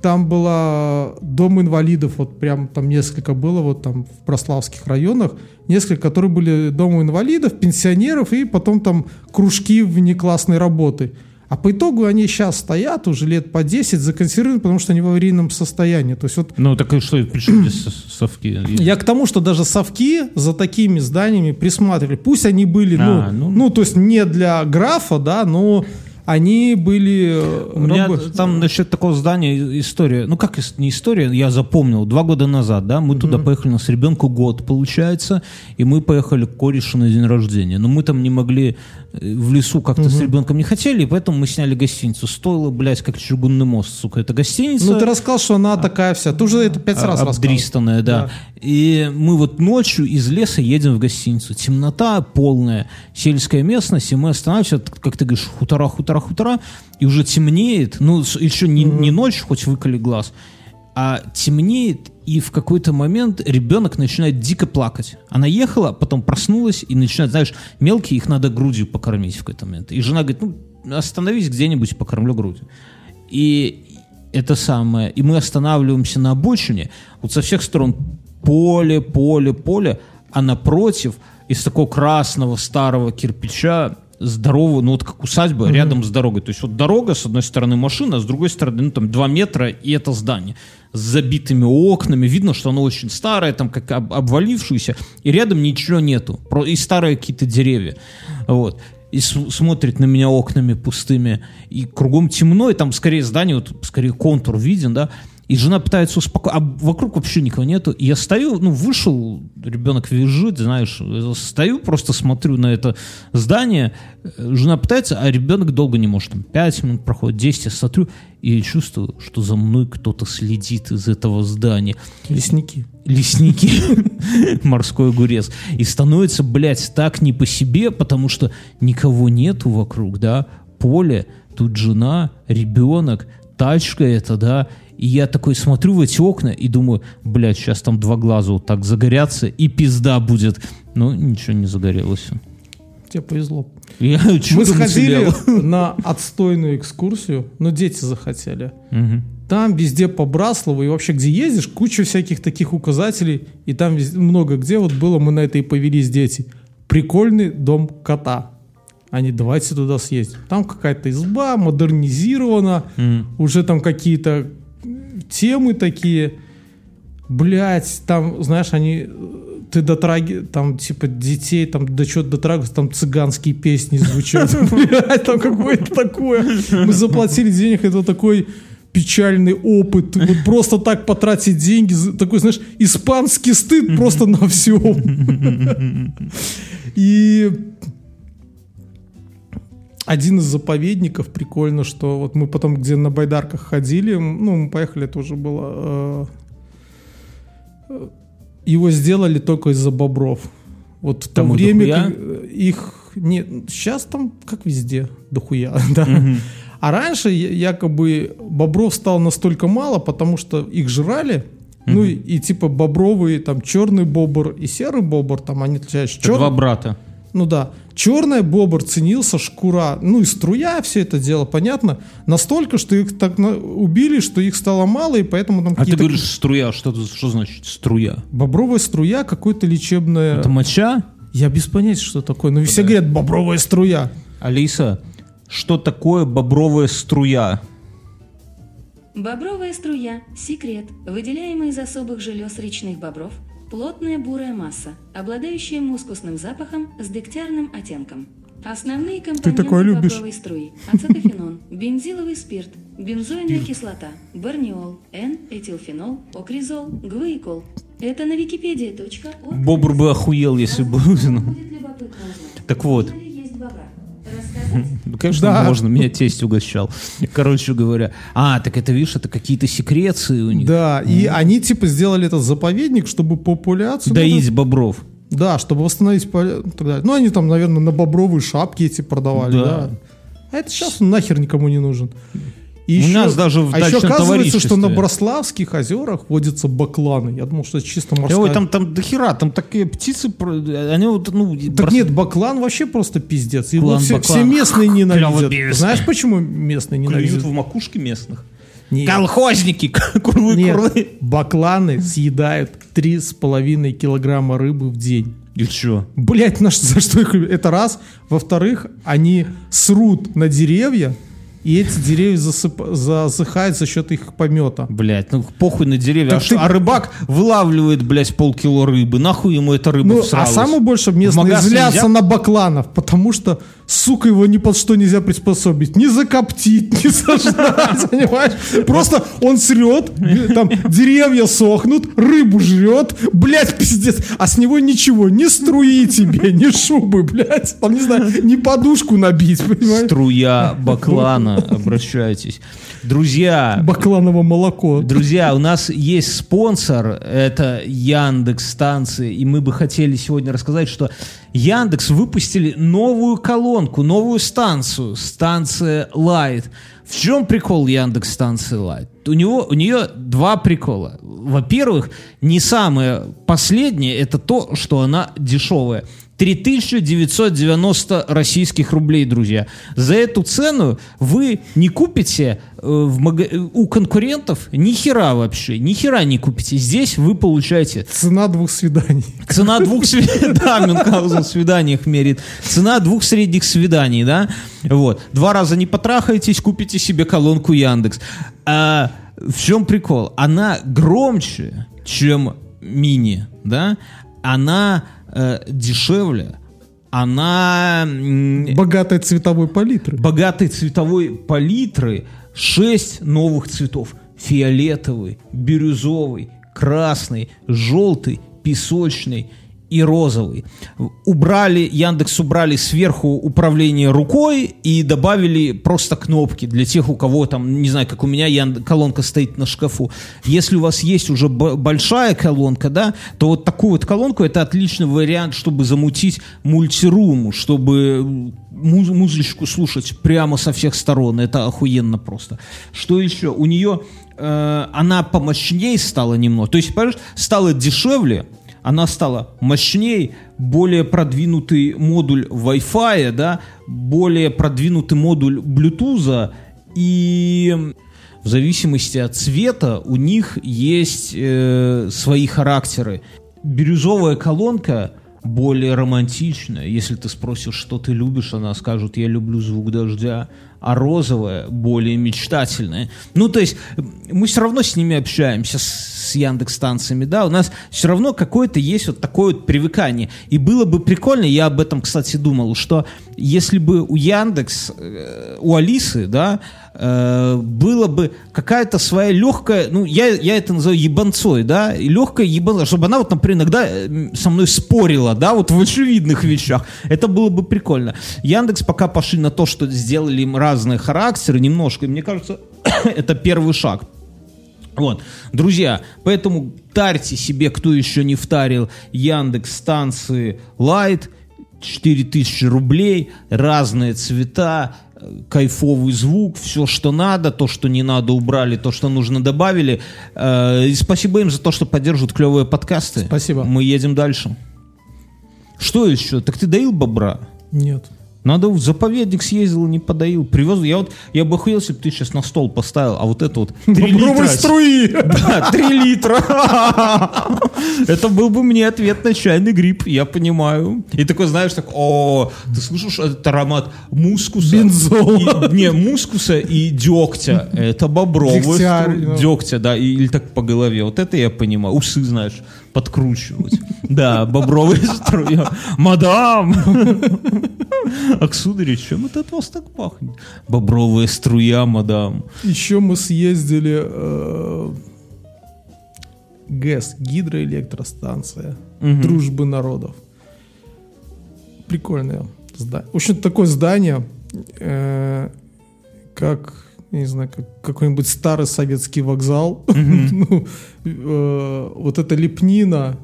там была дом инвалидов, вот прям там несколько было, вот там в Прославских районах, несколько, которые были дом инвалидов, пенсионеров, и потом там кружки внеклассной работы. А по итогу они сейчас стоят уже лет по 10 законсервированы, потому что они в аварийном состоянии. То есть вот Ну, так и что, при чем здесь со- совки? я к тому, что даже совки за такими зданиями присматривали. Пусть они были, А, ну, ну. ну, то есть не для графа, да, но они были... э, У меня рабо- там насчет такого здания история, ну как не история, я запомнил, два года назад, да, мы туда поехали, у нас ребенку год получается, и мы поехали к корешу на день рождения, но мы там не могли в лесу как-то с ребенком не хотели, и поэтому мы сняли гостиницу. Стоило, блядь, как чугунный мост, сука, эта гостиница. Ну, ты рассказал, что она такая вся. Ты уже это пять раз рассказал. обдристанная, да. И мы вот ночью из леса едем в гостиницу. Темнота полная, сельская местность, и мы останавливаемся, как ты говоришь, хутора, хутора, хутора, и уже темнеет, ну, еще не, не ночь, хоть выколи глаз, а темнеет, и в какой-то момент ребенок начинает дико плакать. Она ехала, потом проснулась и начинает, знаешь, мелкие, их надо грудью покормить в какой-то момент. И жена говорит, ну, остановись где-нибудь, покормлю грудью. И это самое, и мы останавливаемся на обочине, вот со всех сторон поле, поле, поле, а напротив из такого красного старого кирпича здорового, ну вот как усадьба, рядом с дорогой. То есть вот дорога, с одной стороны машина, а с другой стороны, ну там 2 метра, и это здание с забитыми окнами. Видно, что оно очень старое, там как об- обвалившееся, и рядом ничего нету. Про- И старые какие-то деревья. Вот. И с- смотрит на меня окнами пустыми, и кругом темно, и там скорее здание, вот скорее контур виден, да, и жена пытается успокоить, а вокруг вообще никого нету. И я стою, ну, вышел, ребенок визжит, знаешь, стою, просто смотрю на это здание, жена пытается, а ребенок долго не может. Там 5 минут проходит, 10, я смотрю, и чувствую, что за мной кто-то следит из этого здания Лесники. лесники, морской огурец. И становится, блядь, так не по себе, потому что никого нету вокруг, да, поле, тут жена, ребенок, тачка это, да, И я такой смотрю в эти окна и думаю, блядь, сейчас там два глаза вот так загорятся, и пизда будет. Но ничего не загорелось. Тебе повезло. Я Мы сходили уцелел. на отстойную экскурсию, но дети захотели. Там везде по Браслову и вообще где ездишь, куча всяких таких указателей. И там везде- много где вот было, мы на это и повелись дети. Прикольный дом кота. Они, давайте туда съездим. Там какая-то изба, модернизирована. Мгм. Уже там какие-то темы такие. Блять, там, знаешь, они... э, Ты дотраги... Там, типа, детей, там, до чего дотрагиваются, там цыганские песни звучат. Блять, там какое-то такое. Мы заплатили денег, это такой печальный опыт. Вот просто так потратить деньги, такой, знаешь, испанский стыд просто на всем. И один из заповедников, прикольно, что вот мы потом, где на байдарках ходили, ну, мы поехали, это уже было... э, э, его сделали только из-за бобров. Вот в то Там и время дохуя? э, их... Не, сейчас там как везде, дохуя, да. А раньше якобы бобров стало настолько мало, потому что их жрали, ну и, и типа бобровый, там черный бобр и серый бобр, там они отличаются. Чер- Два брата. Ну да, черный бобр ценился, шкура, ну и струя, все это дело, понятно, настолько, что их так на- убили, что их стало мало, и поэтому там А ты говоришь струя, что, это- что значит струя? Бобровая струя, какое-то лечебное... Это моча? Я без понятия, что такое, но все говорят, бобровая струя. Алиса, что такое бобровая струя? Бобровая струя – секрет, выделяемый из особых желез речных бобров, плотная бурая масса, обладающая мускусным запахом с дегтярным оттенком. Основные компоненты такое любишь. бобровой струи – ацетофенон, бензиловый спирт, бензойная кислота, барниол, N-этилфенол, окризол, гвоикол. Это на википедия.орг. Бобр бы охуел, если бы узнал. Так вот. Рассказать? Ну, конечно, Да. можно, меня тесть угощал. Короче говоря. А, так это, видишь, это какие-то секреции у них. Да, и они типа сделали этот заповедник, чтобы популяцию... Доить бобров. Да, чтобы восстановить... Ну, они там, наверное, на бобровые шапки эти продавали, Да. да. А это сейчас нахер никому не нужен. И У нас даже в а еще оказывается, что на. Брославских озерах водятся бакланы. Я думал, что это чисто морская... Ой, там, там до хера, там такие птицы, они вот, ну... Так брос- нет, баклан вообще просто пиздец. Его Клан все, Баклан. все местные Клёво ненавидят. бесит. Знаешь, почему местные Клюют ненавидят? в макушке местных. Нет. Колхозники, курлы, Нет, курлы. бакланы съедают 3,5 килограмма рыбы в день. И чё? Блять, на что- за что их любят? Это раз. Во-вторых, они срут на деревья, и эти деревья засып- засыхают за счет их помета. Блять, ну похуй на деревья. Так А, ты- а рыбак вылавливает, блядь, полкило рыбы. Нахуй ему эта рыба Ну, а всралась? самое больше местные злятся на бакланов, потому что, сука, его ни под что нельзя приспособить. Не закоптить, не сожрать, понимаешь? Просто он срет, там деревья сохнут, рыбу жрет, блядь, пиздец. А с него ничего, ни струи тебе, ни шубы, блядь. Там, не знаю, ни подушку набить, понимаешь? Струя баклана, обращайтесь. Друзья, Бакланово молоко. Друзья, у нас есть спонсор, это Яндекс станции, и мы бы хотели сегодня рассказать, что Яндекс выпустили новую колонку, новую станцию, станция Light. В чем прикол Яндекс станции Light? У, него, у нее два прикола. Во-первых, не самое последнее, это то, что она дешевая. 3990 российских рублей, друзья. За эту цену вы не купите э, в мага- э, у конкурентов ни хера вообще, ни хера не купите. Здесь вы получаете Цена двух свиданий. Цена двух свиданий, да, Мюнхгаузен в свиданиях мерит. Цена двух средних свиданий, да? Вот. Два раза не потрахаетесь, купите себе колонку Яндекс. А в чем прикол? Она громче, чем мини, да? Она э, дешевле, она Богатой цветовой палитры. богатой цветовой палитры 6 новых цветов. Фиолетовый, бирюзовый, красный, желтый, песочный и розовый. Убрали, Яндекс убрали сверху управление рукой и добавили просто кнопки для тех, у кого там, не знаю, как у меня Янд... колонка стоит на шкафу. Если у вас есть уже большая колонка, да, то вот такую вот колонку это отличный вариант, чтобы замутить мультирум, чтобы муз- музычку слушать прямо со всех сторон. Это охуенно просто. Что еще? У нее э, она помощнее стала немного. То есть, понимаешь, стало дешевле, она стала мощнее, более продвинутый модуль Wi-Fi, да, более продвинутый модуль Bluetooth, и в зависимости от цвета у них есть э, свои характеры. Бирюзовая колонка более романтичная. Если ты спросишь, что ты любишь, она скажет, я люблю звук дождя. А розовая более мечтательная. Ну, то есть мы все равно с ними общаемся, с, с Яндекс станциями, да, у нас все равно какое-то есть вот такое вот привыкание. И было бы прикольно, я об этом, кстати, думал, что если бы у Яндекс, э, у Алисы, да, э, было бы какая-то своя легкая, ну, я, я это называю ебанцой, да, легкая ебанца, чтобы она вот, например, иногда э, со мной спорила, да, вот в очевидных вещах. Это было бы прикольно. Яндекс пока пошли на то, что сделали им разные характеры немножко, и мне кажется, это первый шаг. Вот, друзья, поэтому тарьте себе, кто еще не втарил, Яндекс станции Light, 4000 рублей, разные цвета, э, кайфовый звук, все, что надо, то, что не надо, убрали, то, что нужно, добавили. Э, И спасибо им за то, что поддерживают клевые подкасты. Спасибо. Мы едем дальше. Что еще? Так ты доил бобра? Нет. Надо в заповедник съездил, не подоил. Привез. Я вот, я бы охуел, если бы ты сейчас на стол поставил, а вот это вот 3 Бобровые литра. струи! Да, 3 литра. Это был бы мне ответ на чайный гриб, я понимаю. И такой, знаешь, так, о, ты слышишь этот аромат мускуса? Бензола. И- не, мускуса и дегтя. Это бобровый. Дегтя, да, или так по голове. Вот это я понимаю. Усы, знаешь, подкручивать. Да, бобровые струя. Мадам! Аксударь, чем это от вас так пахнет? Бобровая струя, мадам. Еще мы съездили э, ГЭС, гидроэлектростанция Дружбы народов. Прикольное здание. В общем, такое здание, э, как, я не знаю, как какой-нибудь старый советский вокзал. Ну, э, вот эта лепнина,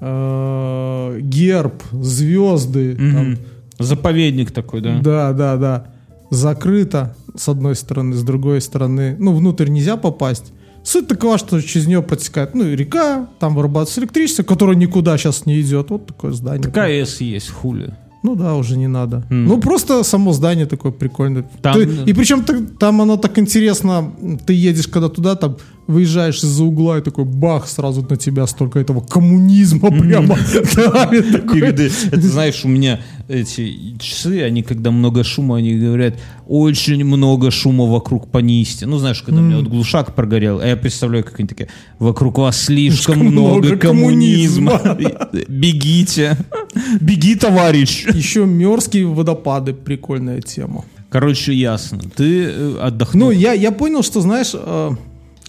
э, герб, звезды, там. Заповедник такой, да? да, да, да. Закрыто с одной стороны, с другой стороны, ну, внутрь нельзя попасть. Суть такова, что через нее протекает, ну, и река, там вырабатывается электричество, которое никуда сейчас не идет. Вот такое здание. Такая С есть, хули. Ну да, уже не надо. М. Ну, просто само здание такое прикольное. Там- Ты- и причем ты- там оно так интересно, ты едешь когда туда, там выезжаешь из-за угла и такой бах, сразу на тебя столько этого коммунизма прямо Это знаешь, у меня эти часы, они когда много шума, они говорят, очень много шума вокруг понисти. Ну, знаешь, когда у меня вот глушак прогорел, а я представляю, как они такие, вокруг вас слишком много коммунизма. Бегите. Беги, товарищ. Еще Мерзкие водопады, прикольная тема. Короче, ясно. Ты э, отдохнул. Ну, я, я понял, что, знаешь, э,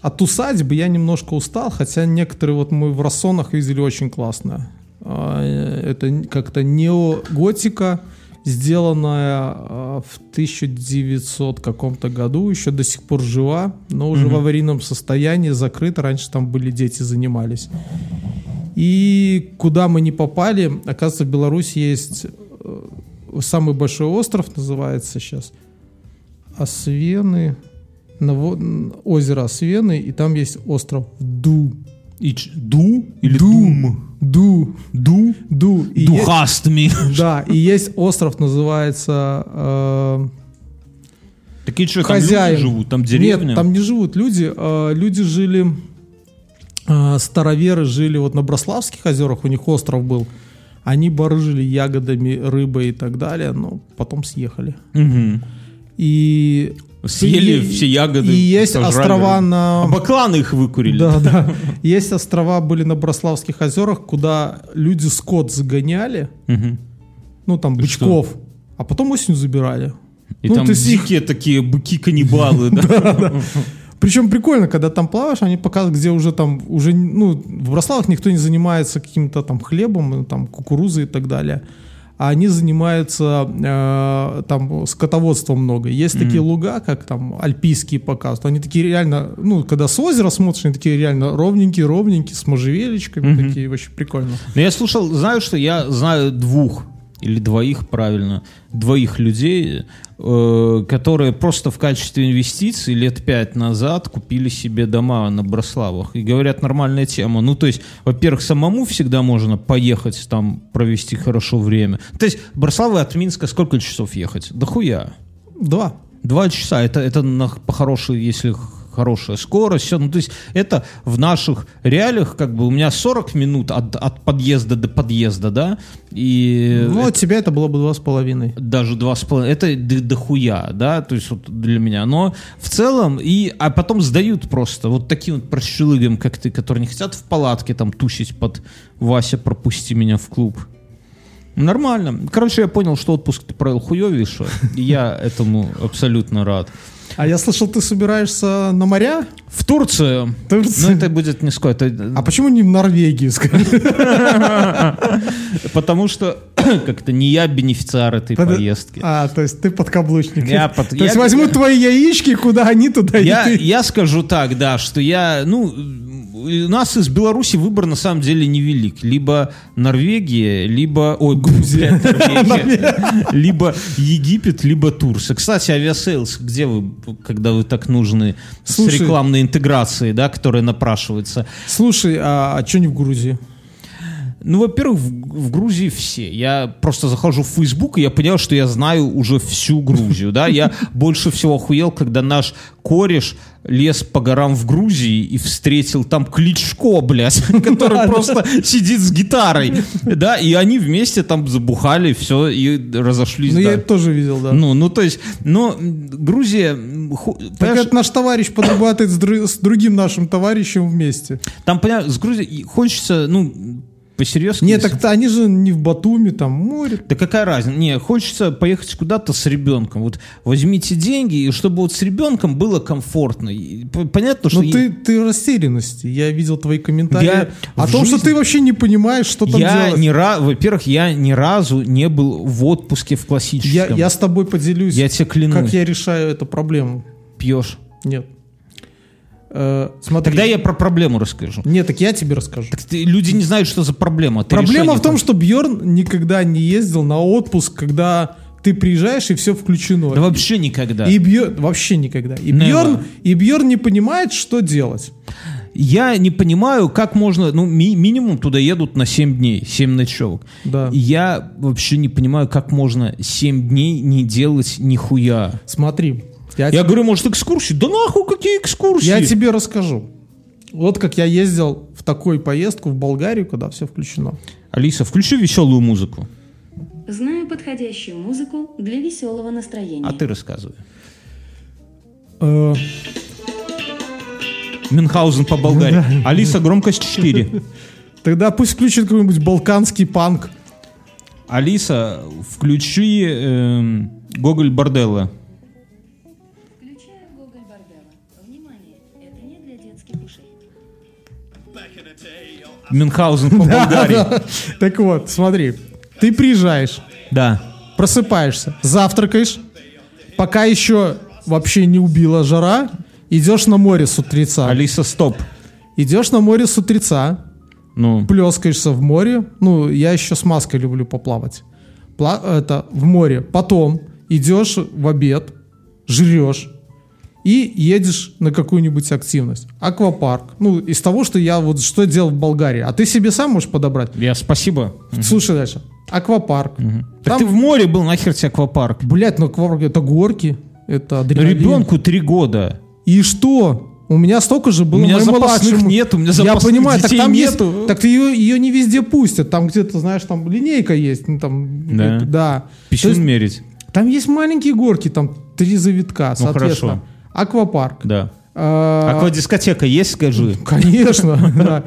от усадьбы я немножко устал, хотя некоторые вот мы в Рассонах видели очень классно. А, Это как-то неоготика, сделанная э, в 1900 каком-то году, еще до сих пор жива, но уже в аварийном состоянии, закрыта. Раньше там были дети, занимались. И куда мы не попали, оказывается, в Беларуси есть э, самый большой остров, называется сейчас Освены, Наво- н- озеро Освены, и там есть остров Ду. И ч- Ду или Дум? Ду. Ду? Ду. И Духастми. да, и есть остров, называется... э, Такие что, там хозяин. люди живут? Там деревня? Нет, там не живут люди. э, люди жили... э, староверы жили вот на Брославских озерах, у них остров был. Они барыжили ягодами, рыбой и так далее, но потом съехали. Мгм. И... Съели и- все ягоды. И есть сожрали. острова на... А бакланы их выкурили. Да, да. Есть острова были на Брославских озерах, куда люди скот загоняли, ну там И бычков, а потом осенью забирали. И Ну, там их- дикие такие быки-каннибалы, да? Причем прикольно, когда там плаваешь, они показывают, где уже там, уже, ну, в Брославах никто не занимается каким-то там хлебом, там, кукурузой и так далее. А они занимаются э, там скотоводством много. Есть такие луга, как там альпийские показывают. Они такие реально, ну, когда с озера смотришь, они такие реально ровненькие, ровненькие, с можжевелечками, такие очень прикольно. Но я слушал, знаю, что я знаю двух или двоих, правильно, двоих людей, э, которые просто в качестве инвестиций лет пять назад купили себе дома на Брославах. И говорят, нормальная тема. Ну, то есть, во-первых, самому всегда можно поехать там провести хорошо время. То есть, Брославы от Минска сколько часов ехать? Да хуя. Два. Два часа. Это, это на, по хорошей, если хорошая скорость. Все. Ну, то есть это в наших реалиях, как бы у меня 40 минут от, от подъезда до подъезда, да, и Ну, от тебя это было бы два с половиной. даже два с половиной, это дохуя, да, то есть вот для меня, но в целом, и, а потом сдают просто вот таким вот прощелыгам, как ты, которые не хотят в палатке там тусить под «Вася, пропусти меня в клуб». Нормально. Короче, я понял, что отпуск ты провел хуевейше, и я этому абсолютно рад. А я слышал, ты собираешься на моря? В Турцию. Турцию? Ну, это будет не сколько. Это, А почему не в Норвегию, скажи? Потому что как-то не я бенефициар этой Под- поездки. А, то есть ты подкаблучник. Я под- То я- есть возьмут твои яички, куда они, туда Я, и ты. я скажу так, да, что я, ну, у нас из Беларуси выбор на самом деле невелик. Либо Норвегия, либо... Ой, Грузия. Либо Египет, либо Турция. Кстати, Aviasales, где вы, когда вы так нужны с Слушай. рекламной интеграцией, да, которая напрашивается? Слушай, а, что не в Грузии? Ну, во-первых, в, в Грузии все. Я просто захожу в Facebook, и я понял, что я знаю уже всю Грузию, да. Я больше всего охуел, когда наш кореш лез по горам в Грузии и встретил там Кличко, блядь, который просто сидит с гитарой, да, и они вместе там забухали, все, и разошлись. Ну, я это тоже видел, да. Ну, ну, то есть, но Грузия, Так это наш товарищ подрабатывает с, дру- с другим нашим товарищем вместе. там, понимаешь, с Грузией хочется, ну, посерьезно. Нет, так они же не в Батуми, там море. Да какая разница? Не, хочется поехать куда-то с ребенком. Вот возьмите деньги, и чтобы вот с ребенком было комфортно. И понятно, что Ну, ты, ты в растерянности. Я видел твои комментарии Я о том, что жизни- ты вообще не понимаешь, что там я делать. ни разу, во-первых, я ни разу не был в отпуске в Я, классическом. я с тобой поделюсь, Я тебе клянусь. как я решаю эту проблему. Пьешь. Нет. Э, смотри. Тогда я про проблему расскажу. Нет, так я тебе расскажу. Так ты- люди не знают, что за проблема. Ты Проблема в том, что Бьорн никогда не ездил на отпуск, когда ты приезжаешь и все включено. Да вообще никогда. И Бьорн вообще никогда. И. Бьорн, и Бьорн не понимает, что делать. Я не понимаю, как можно... Ну, ми- минимум туда едут на 7 дней, 7 ночевок. Да. Я вообще не понимаю, как можно 7 дней не делать нихуя. Смотри, я, Я тебе, говорю, может, экскурсии? Да нахуй, какие экскурсии? я тебе расскажу. Вот как я ездил в такую поездку в Болгарию, когда все включено. Алиса, включи веселую музыку. Знаю подходящую музыку для веселого настроения. А ты рассказывай. Э, Мюнхгаузен по Болгарии. Алиса, громкость 4. тогда пусть включит какой-нибудь балканский панк. Алиса, включи эм, Гоголь Борделла. Мюнхгаузен по Болгарии. Так вот, смотри, ты приезжаешь, Да. просыпаешься, завтракаешь, пока еще вообще не убила жара, идешь на море с утреца. Алиса, стоп. Идешь на море с утреца, Ну, плескаешься в море. Ну, я еще с маской люблю поплавать. Пла- это в море. Потом идешь в обед, жрешь и едешь на какую-нибудь активность. Аквапарк. Ну, из того, что я вот что делал в Болгарии. А ты себе сам можешь подобрать. я спасибо. Слушай дальше. Аквапарк. Так Там, ты в море был, нахер тебе аквапарк? блядь, ну аквапарк это горки, это адреналин. ребенку три года. И что? У меня столько же было У меня запасных младшему. нет, у меня Я запасных понимаю, так детей там нету. есть, так ее, ее не везде пустят. Там где-то, знаешь, там линейка есть, ну, там, Да. э, да. Есть мерить. там есть маленькие горки, там три завитка, Ну, соответственно. хорошо. Аквапарк. Да. А, Аквадискотека есть, скажи? Конечно, да.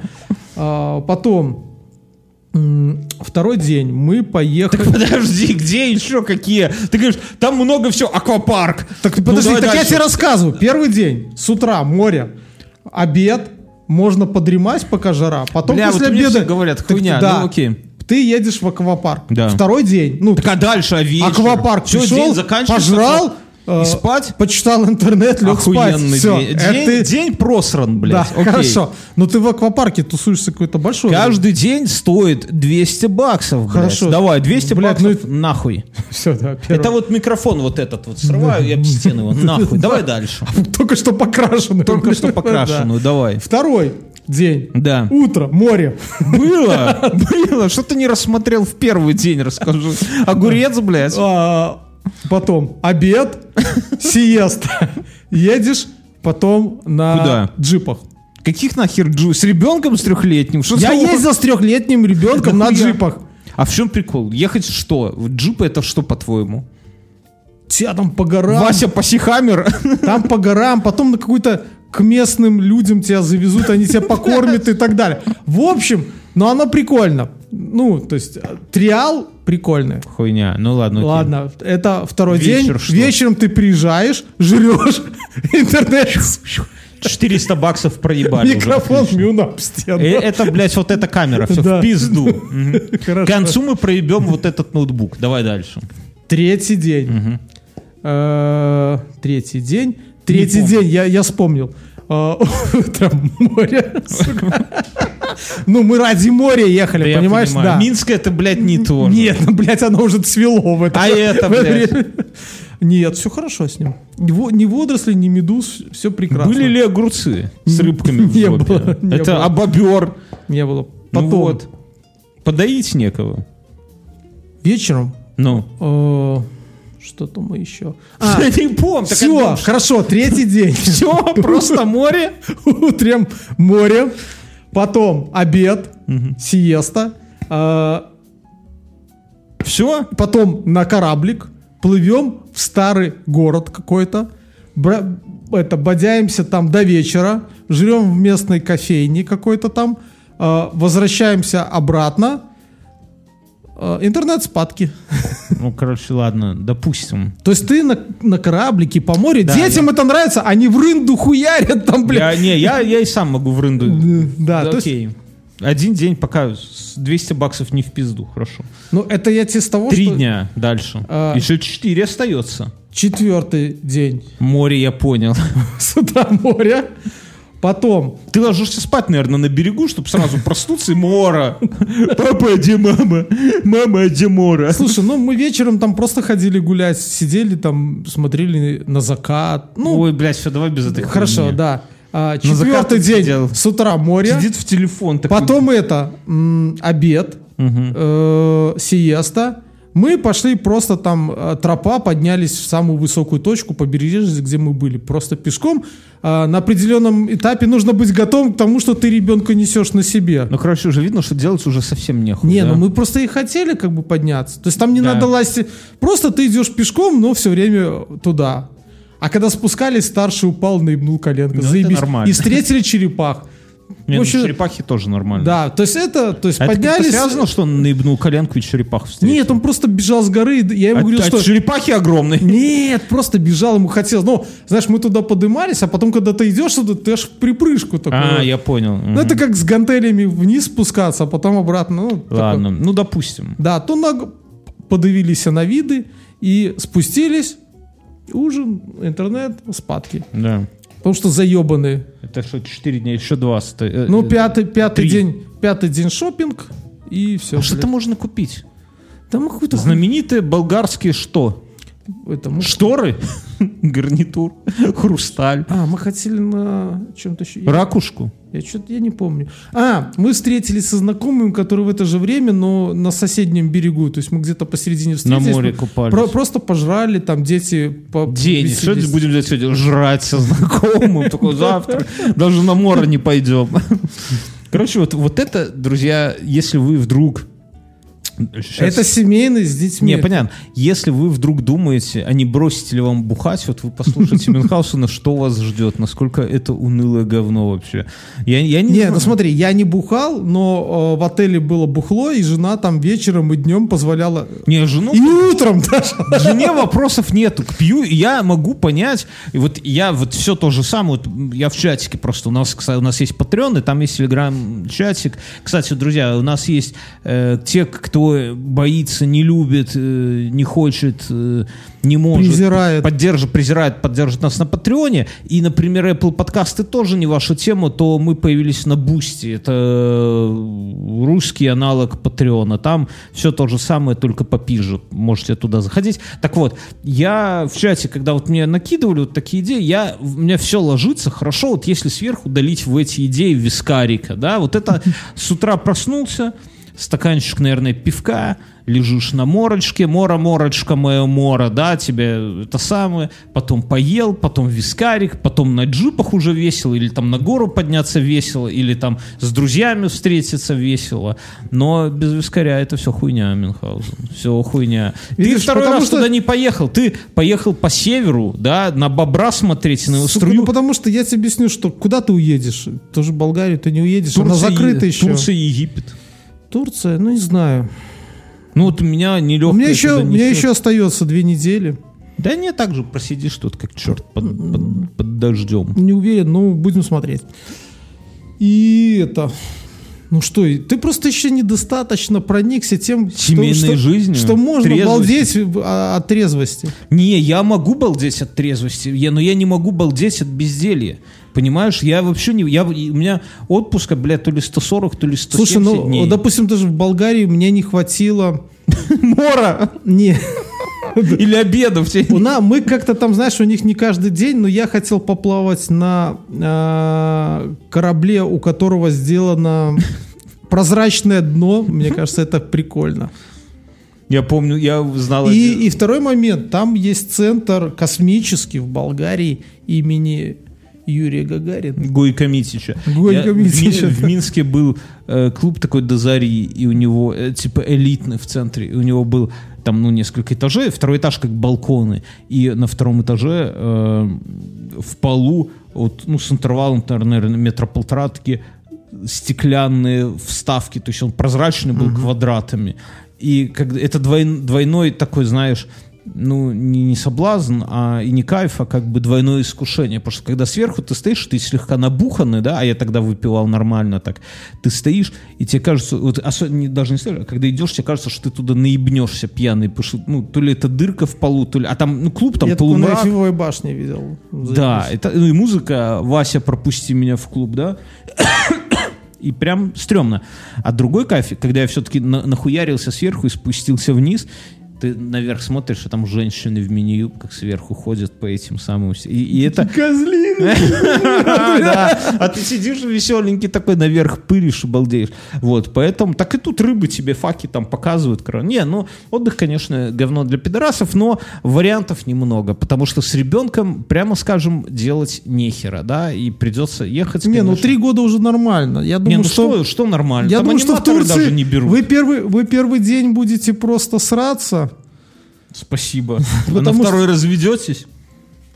А, Потом Второй день мы поехали... Подожди, где еще какие? Ты говоришь, там много всего, аквапарк. Так Ну, подожди, так я тебе рассказываю. Первый день, с утра море, обед, можно подремать, пока жара. Потом Бля, после вот мне обеда... все говорят, Так, хуйня, да, ну окей. Ты едешь в аквапарк. Да. Второй день. Ну, Так а дальше, а вечер? аквапарк Всё, пришел, день пожрал, И э, спать? почитал интернет, лег спать. Охуенный Всё. день. Это День, просран, Да, блядь. окей. хорошо. Но ты в аквапарке тусуешься какой-то большой. Каждый день стоит 200 баксов, блядь. Хорошо. Давай, 200 Блядь, ну баксов, нахуй. Все, да, первый. Это вот микрофон вот этот вот срываю и об стену его, нахуй. Давай дальше. Только что покрашенный. Только что Да. покрашенную, давай. Второй день. Да. Утро, море. Было, было. Что ты не рассмотрел в первый день, расскажи. Огурец, блядь. Потом обед, сиеста. Едешь потом на Куда? джипах. Каких нахер джу? С ребенком с трехлетним? Что Я ездил с трехлетним ребенком на джипах. А в чем прикол? Ехать что? В Джип это что, по-твоему? Тебя там по горам. Вася Пасихаммер? Там по горам, потом на какой-то к местным людям тебя завезут, они тебя покормят и так далее. В общем, ну оно прикольно. Ну, то есть, э, триал прикольный. Хуйня. Ну ладно. окей. Ладно, это второй Вечер день. что? Вечером ты приезжаешь, жрешь, интернет, 400 баксов проебали. микрофон отлично. мюн об стену. Э, Это, блядь, вот эта камера. Все Да. в пизду. К концу мы проебем вот этот ноутбук. Давай дальше. Третий день. Э, Третий день. Третий день, я, я вспомнил. Утром море. сука. Ну, мы ради моря ехали, понимаешь? Да. Минск это, блядь, не то. Нет, ну, блядь, оно уже цвело в это. А это, блядь? Нет, все хорошо с ним. Ни во- Ни медуз, все прекрасно. Были ли огурцы с рыбками в Не было, Это было. а бобер. Не было. Ну Потом. Подоить некого. вечером, Ну. Что-то мы еще... А, не помню. все, хорошо, третий день. Все, просто море. Утром море, потом обед, сиеста, э, Все. потом на кораблик, плывем в старый город какой-то, это, бодяемся там до вечера, жрем в местной кофейне какой-то там, э, возвращаемся обратно, э, интернет спадки. Ну, короче, ладно, допустим. То есть ты на, на кораблике по морю, Да, детям это нравится, они в рынду хуярят там, блядь. Я, не, я, я и сам могу в рынду. Да, то есть, окей. Один день пока с 200 баксов не в пизду, хорошо. ну это я тебе с того, Три что дня дальше. А. Еще четыре остается. четвертый день Море я понял. с утра моря, потом Ты ложишься спать, наверное, на берегу, чтобы сразу проснуться и мора. Папа, где мама? Мама, где мора? Слушай, ну мы вечером там просто ходили гулять, сидели там, смотрели на закат. Ну, Ой, блядь, все, давай без этой хорошо, да. А, четвертый ты день сидел. с утра море. Сидит в телефон. такой. Потом это м, обед, э, сиеста. Мы пошли просто там э, тропа, поднялись в самую высокую точку побережья, где мы были, просто пешком. А, на определенном этапе нужно быть готовым к тому, что ты ребенка несешь на себе. Ну, короче, уже видно, что делать уже совсем нехуй. Не, да? ну мы просто и хотели как бы подняться. То есть там не Да. надо лазить. Просто ты идешь пешком, но все время туда. А когда спускались, старший упал, наебнул коленко. Ну, это Заебись. нормально. И встретили черепах. Не, в общем, черепахи тоже нормально. Да, то есть это, то есть А это поднялись. связано, что он наебнул коленку и черепаху встретил? Нет, он просто бежал с горы. и Я ему а, говорил, а что... черепахи огромные. Нет, просто бежал, ему хотелось. Ну, знаешь, мы туда подымались, а потом, когда ты идешь туда, ты аж в припрыжку такой. А, я понял. Ну, это как с гантелями вниз спускаться, а потом обратно. Ну, такой. Ладно, ну, допустим. Да, то на... подавились на виды и спустились. Ужин, интернет, спадки. Да. Потому что заебаны. Это что, 4 дня, еще 2 стоит. Ну, пятый, пятый три. день, пятый день шопинг и все. А что-то можно купить. Там какой-то Знаменитые болгарские что? это, мы- Шторы, гарнитур, хрусталь, А, мы хотели на чем-то еще. Ракушку. Я что-то я не помню. А, мы встретились со знакомым, который в это же время, но на соседнем берегу. То есть мы где-то посередине встретились. море мы купались. про- просто пожрали, там дети по- День. Что будем делать сегодня? Жрать со знакомым. Такой завтра. Даже на море не пойдем. Короче, вот, вот это, друзья, если вы вдруг Щас- Это семейный с детьми. Не, понятно. Если вы вдруг думаете, а не бросите ли вам бухать, вот вы послушайте Мюнхгаузена, что вас ждет, насколько это унылое говно вообще. Я, я не, Не, ну смотри, я не бухал, но э, в отеле было бухло, и жена там вечером и днем позволяла... Не, жену И утром даже. Жене вопросов нету. К пью, и я могу понять. И вот я вот все то же самое. Вот я в чатике просто. У нас, у нас есть Patreon, и там есть телеграм-чатик. Кстати, друзья, у нас есть э, те, кто боится, не любит, э, не хочет, э, не может. Презирает. Поддержит, презирает, поддержит нас на Патреоне. И, например, Apple подкасты тоже не ваша тема, то мы появились на Boosty. Это э, русский аналог Патреона. Там все то же самое, только попиже. Можете туда заходить. Так вот, я в чате, когда вот мне накидывали вот такие идеи, я, у меня все ложится хорошо, вот если сверху долить в эти идеи вискарика, да, вот это с утра проснулся, стаканчик, наверное, пивка, лежишь на морочке, мора, морочка моя мора, да, тебе это самое, потом поел, потом вискарик, потом на джипах уже весело, или там на гору подняться весело, или там с друзьями встретиться весело, но без вискаря это все хуйня, Мюнхгаузен, все хуйня. ты Видишь, второй потому раз что- туда не поехал, ты поехал по северу, да, на бобра смотреть, на его Сука, струю. ну потому что я тебе объясню, что куда ты уедешь? Тоже Болгарию ты не уедешь, она Турция и- закрыта еще. Турция и Египет. Турция, ну не знаю. Ну вот у меня нелегкое. У меня еще, у меня еще остается две недели. Да не, так же просидишь тут, как черт под, под- под дождем. Не уверен, но будем смотреть. И это... Ну что, ты просто еще недостаточно проникся тем, Семейной что, жизнью, что можно трезвостью. балдеть а, от трезвости. Не, я могу балдеть от трезвости, я, но я не могу балдеть от безделья. Понимаешь, я вообще не... Я, у меня отпуска, блядь, то ли 140, то ли 170 Слушай, ну, дней. допустим, даже в Болгарии мне не хватило... Мора! Не, Или обедов. у нас, мы как-то там, знаешь, у них не каждый день, но я хотел поплавать на а, корабле, у которого сделано прозрачное дно. Мне кажется, это прикольно. Я помню, я знал... И, и второй момент. Там есть центр космический в Болгарии имени Юрия Гагарина. Гойко Митича. Я в Ми- Митича, В, да. Минске был э, клуб такой Дозари, и у него, э, типа, элитный в центре. И у него был там, ну, несколько этажей. Второй этаж как балконы. И на втором этаже э, в полу, вот, ну, с интервалом, наверное, метра полтора, такие стеклянные вставки. То есть он прозрачный был квадратами. И как, это двой- двойной такой, знаешь, ну, не, не соблазн, а и не кайф, а как бы двойное искушение. Потому что когда сверху ты стоишь, ты слегка набуханный, да, а я тогда выпивал нормально так, ты стоишь, и тебе кажется, вот особенно не- даже не стоишь, а когда идешь, тебе кажется, что ты туда наебнешься пьяный, потому что, ну, то ли это дырка в полу, то ли, а там, ну, клуб, там я на полумрак. Эйфелевой башне видел. Да, это, ну и музыка «Вася, пропусти меня в клуб», да? И прям стрёмно. А другой кайф, когда я все-таки нахуярился сверху и спустился вниз, ты наверх смотришь, а там женщины в мини-юбках сверху ходят по этим самым... И, и это... Козлин! Да. А ты сидишь веселенький такой, наверх пыришь и балдеешь. Вот, поэтому... Так и тут рыбы тебе факи там показывают. Не, ну, отдых, конечно, говно для пидорасов, но вариантов немного, потому что с ребенком, прямо скажем, делать нехера, да, и придется ехать, Не, ну три года уже нормально. Я думаю, ну что... что, нормально? Я думаю, что в Турции даже не берут. Вы, первый, вы первый день будете просто сраться. Спасибо. А на второй разведетесь?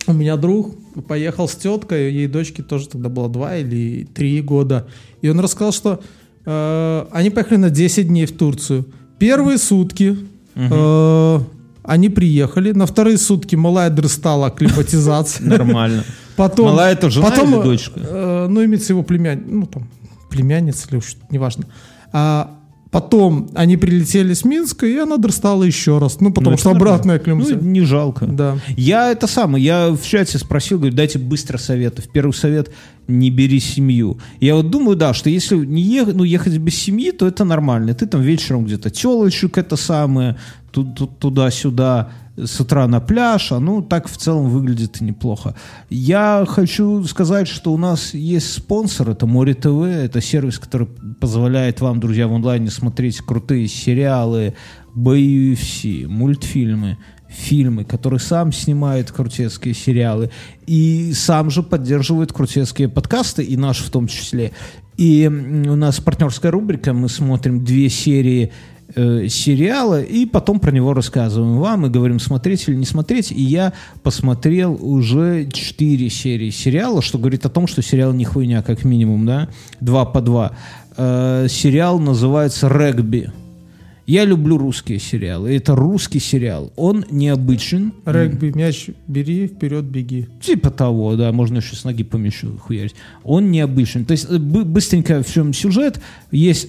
У меня друг поехал с теткой, ей дочке тоже тогда было два или три года. И он рассказал, что э, они поехали на 10 дней в Турцию. Первые сутки э, они приехали, на вторые сутки малая дрыстала акклиматизация. Нормально. Потом, Малая это жена потом, или дочка? э, ну, имеется его племянница, ну, там, племянница или уж, неважно. А потом они прилетели с Минска, и она дрыстала еще раз. Ну, потому Ну, что обратная Ну, акклиматизация. не жалко. Да. Я это самое, я в чате спросил, говорю, дайте быстро советов. Первый совет – не бери семью. Я вот думаю, да, что если не ехать, ну, ехать без семьи, то это нормально. Ты там вечером где-то телочек это самое, ту- ту- туда-сюда, с утра на пляж, а ну так в целом выглядит неплохо. Я хочу сказать, что у нас есть спонсор, это Море ТВ, это сервис, который позволяет вам, друзья, в онлайне смотреть крутые сериалы, UFC, мультфильмы, фильмы, который сам снимает крутецкие сериалы и сам же поддерживает крутецкие подкасты, и наш в том числе. И у нас партнерская рубрика, мы смотрим две серии э, сериала, и потом про него рассказываем вам и говорим, смотреть или не смотреть. И я посмотрел уже 4 серии сериала, что говорит о том, что сериал не хуйня, как минимум, да, два по два. Э, сериал называется «Регби». Я люблю русские сериалы. Это русский сериал. Он необычен. Регби, мяч бери, вперед беги. Типа того, да, можно еще с ноги по мячу хуярить. Он необычен. То есть э, бы- быстренько в чем сюжет. Есть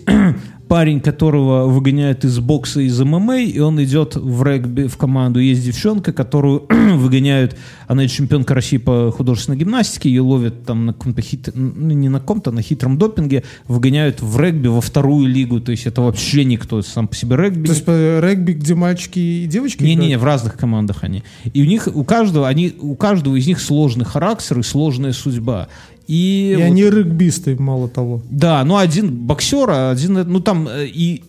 парень, которого выгоняют из бокса, из ММА, и он идет в регби в команду. Есть девчонка, которую выгоняют, она чемпионка России по художественной гимнастике, ее ловят там на каком-то хит... ну, не на каком-то, на хитром допинге, выгоняют в регби во вторую лигу. То есть это вообще никто сам по себе регби. То есть э, регби, где мальчики и девочки Не-не-не, в разных командах они. И у них, у каждого, они, у каждого из них сложный характер и сложная судьба. И, И вот- они регбисты, мало того. да, ну один боксер, а один, э, ну там э, и,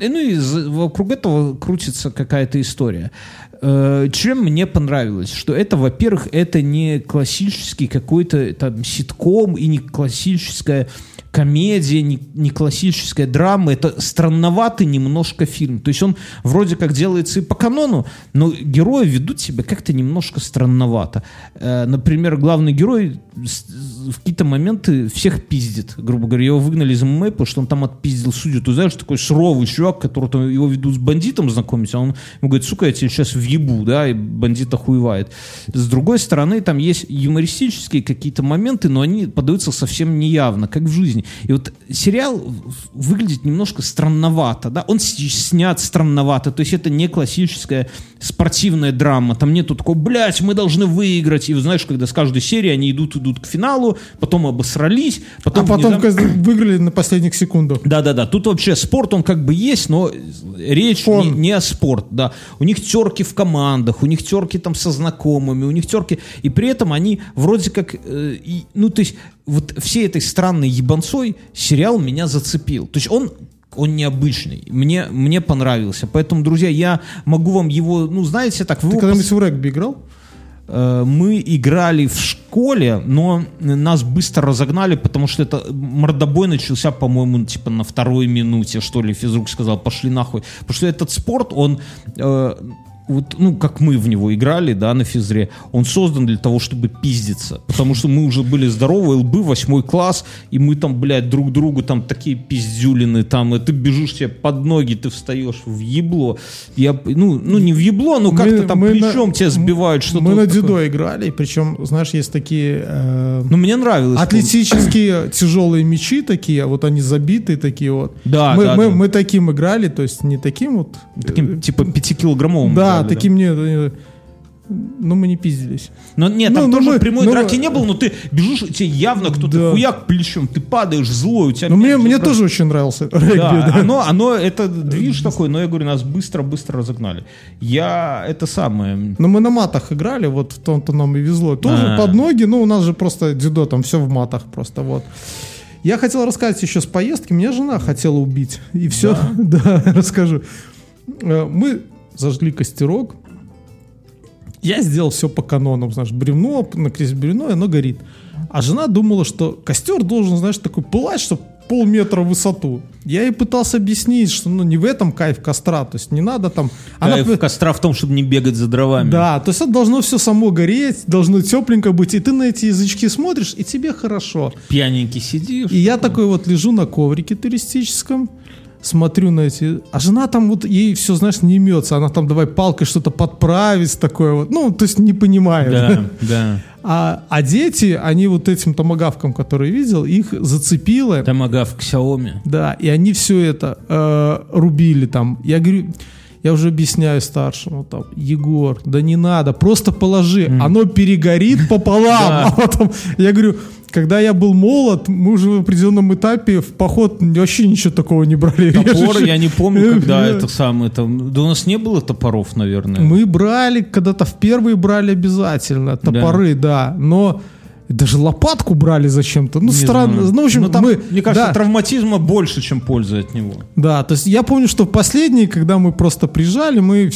и, ну и вокруг этого крутится какая-то история. Э, Чем мне понравилось, что это, во-первых, это не классический какой-то там ситком и не классическая комедия, не, не классическая драма, это странноватый немножко фильм. То есть он вроде как делается и по канону, но герои ведут себя как-то немножко странновато. Э, Например, главный герой в какие-то моменты всех пиздит, грубо говоря. Его выгнали из ММА, потому что он там отпиздил судью. Ты знаешь, такой суровый чувак, который там его ведут с бандитом знакомить, а он ему говорит, сука, я тебя сейчас въебу, да, и бандит охуевает. С другой стороны, там есть юмористические какие-то моменты, но они подаются совсем неявно, как в жизни. И вот сериал выглядит немножко странновато, да, он снят странновато, то есть это не классическая спортивная драма, там нету такого, блядь, мы должны выиграть, и знаешь, когда с каждой серии они идут, идут к финалу, потом обосрались, потом... А потом внезапно- выиграли на последних секундах. да-да-да, тут вообще спорт, он как бы есть, но речь не, не о спорт, да. У них терки в командах, у них терки там со знакомыми, у них терки, и при этом они вроде как, э, и, ну, то есть, вот всей этой странной ебанцой сериал меня зацепил. То есть он он необычный. Мне, мне понравился. Поэтому, друзья, я могу вам его, ну, знаете, так... Ты когда-нибудь в регби играл? Э, мы играли в школе, но нас быстро разогнали, потому что это мордобой начался, по-моему, типа на второй минуте, что ли, физрук сказал, пошли нахуй. Потому что этот спорт, он, э, вот, ну, как мы в него играли, да, на физре, он создан для того, чтобы пиздиться. Потому что мы уже были здоровы, ЛБ, восьмой класс, и мы там, блядь, друг другу там такие пиздюлины, там, и ты бежишь тебе под ноги, ты встаешь в ебло. Я, ну, ну не в ебло, но как-то там на- плечом тебя сбивают, что-то Мы вот на такое. дзюдо играли, причем, знаешь, есть такие э, Ну, мне нравилось. атлетические тяжелые мячи такие, вот они забитые такие вот. Да, мы, да, мы, да. мы таким играли, то есть не таким вот. Таким, типа, пятикилограммовым. да, играли, таким не. э, Ну, мы не пиздились. Но нет, Ну, там ну, тоже мы- прямой ну, драки не было, но ты бежишь, тебе явно кто-то Да. хуяк плечом, ты падаешь злой, у тебя... Ну, мне, мне забрал. тоже очень нравился регби. Да, да. Оно, оно, это движ такой, но я говорю, нас быстро-быстро разогнали. Я, это самое... Но мы на матах играли, вот в том-то нам и везло. Тоже А. под ноги, но у нас же просто дзюдо, там все в матах просто вот. Я хотел рассказать еще с поездки. Меня жена хотела убить. И все, да, расскажу. Э, Мы зажгли костерок. Я сделал все по канонам, знаешь, бревно, накресть бревно, и оно горит. А жена думала, что костер должен, знаешь, такой пылать, чтобы полметра в высоту. Я ей пытался объяснить, что ну, не в этом кайф костра, то есть не надо там... Она Кайф костра в том, чтобы не бегать за дровами. да, то есть это должно все само гореть, должно тепленько быть, и ты на эти язычки смотришь, и тебе хорошо. Пьяненький сидишь. И я такой вот лежу на коврике туристическом, смотрю на эти... А жена там вот, ей все, знаешь, не имется, она там давай палкой что-то подправить такое вот, ну, то есть не понимает. Да, да. А, а дети, они вот этим томогавком, который видел, их зацепило. Томагав Xiaomi. Да, и они все это э, рубили там. Я говорю, я уже объясняю старшему там, Егор, да не надо, просто положи, оно перегорит пополам. А я говорю, когда я был молод, мы уже в определенном этапе в поход вообще ничего такого не брали. Топор, Режешь. я не помню, когда Да. это самое. Там, да у нас не было топоров, наверное. Мы брали, когда-то в первые брали обязательно, топоры, да, но даже лопатку брали зачем-то. Ну, Не странно. знаю. Ну, в общем, Ну, там, мы... мне кажется, да. травматизма больше, чем пользы от него. Да, то есть я помню, что в последний, когда мы просто приезжали, мы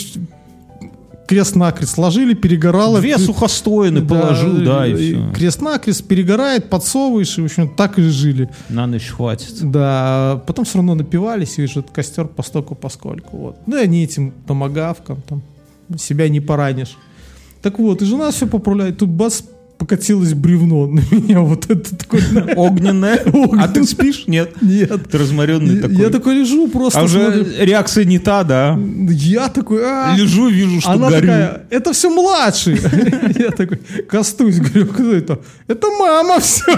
крест-накрест сложили, перегорало. Две ты- сухостоины положил, да, и все. Крест-накрест перегорает, подсовываешь, и, в общем, так и жили. На ночь хватит. Да, потом все равно напивались, и этот костер постоку поскольку. Вот. Ну и они этим томагавкам там себя не поранишь. Так вот, и жена все поправляет, тут бац, покатилось бревно на меня, вот это такой, Огненная. А ты спишь? Нет. нет. Ты разморенный такой. я такой лежу просто, А уже реакция не та, да? я такой, а, Лежу, вижу, что она такая, это все младший. Я такой, кастусь, говорю, кто это? Это мама все.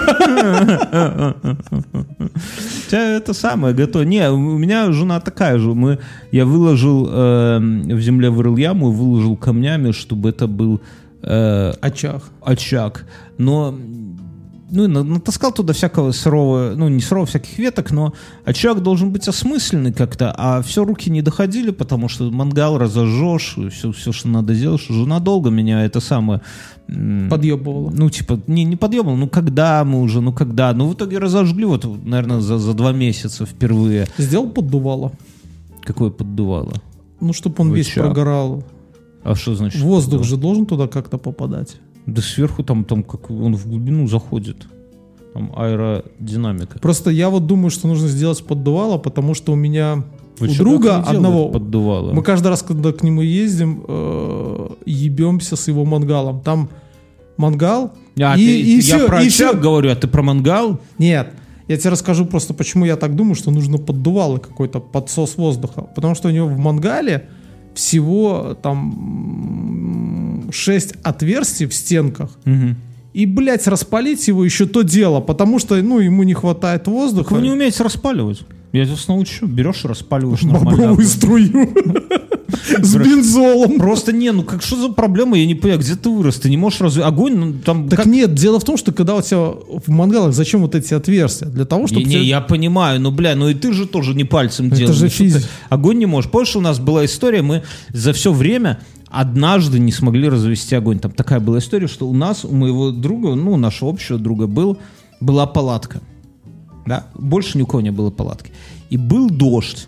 Тебя это самое готово. Не, у меня жена такая же. Мы, я выложил, э, в земле вырыл яму и выложил камнями, чтобы это был э, Очаг. очаг. Но ну, натаскал туда всякого сырого, ну, не сырого, всяких веток, но очаг должен быть осмысленный как-то, а все руки не доходили, потому что мангал разожжешь, все, все, что надо делать. Жена долго меня это самое... Подъебывала. ну, типа, не, не подъебал, ну когда мы уже, ну когда? Ну, в итоге разожгли, вот, наверное, за, за два месяца впервые. Сделал поддувало. Какое поддувало. Ну, чтобы он В весь очаг. прогорал. А что значит? Воздух поддувало? же должен туда как-то попадать. Да сверху там, там как он в глубину заходит. Там аэродинамика. Просто я вот думаю, что нужно сделать поддувало, потому что у меня Вы у друга одного... поддувало. Мы каждый раз, когда к нему ездим, э, ебемся с его мангалом. Там мангал, А, и, ты- и я всё, про и говорю, а ты про мангал? Нет, я тебе расскажу просто, почему я так думаю, что нужно поддувало какой-то, подсос воздуха. Потому что у него в мангале всего там 6 отверстий в стенках. Мгм. И, блядь, распалить его еще то дело, потому что, ну, ему не хватает воздуха. Вы не умеете распаливать. Я тебя научу. Берешь и распаливаешь нормально. Бобровую струю. С бензолом. Просто не, ну как что за проблема, я не понимаю, где ты вырос, ты не можешь разве огонь, ну там Так как- нет, дело в том, что когда у тебя в мангалах зачем вот эти отверстия? Для того, Не, чтобы... не, тебе- я понимаю, ну, бля, ну и ты же тоже не пальцем Это делал. же ну, физика. Огонь не можешь. Помнишь, у нас была история, мы за все время однажды не смогли развести огонь. Там такая была история, что у нас, у моего друга, ну, нашего общего друга был, была палатка. Да? Больше ни у кого не было палатки. И был дождь.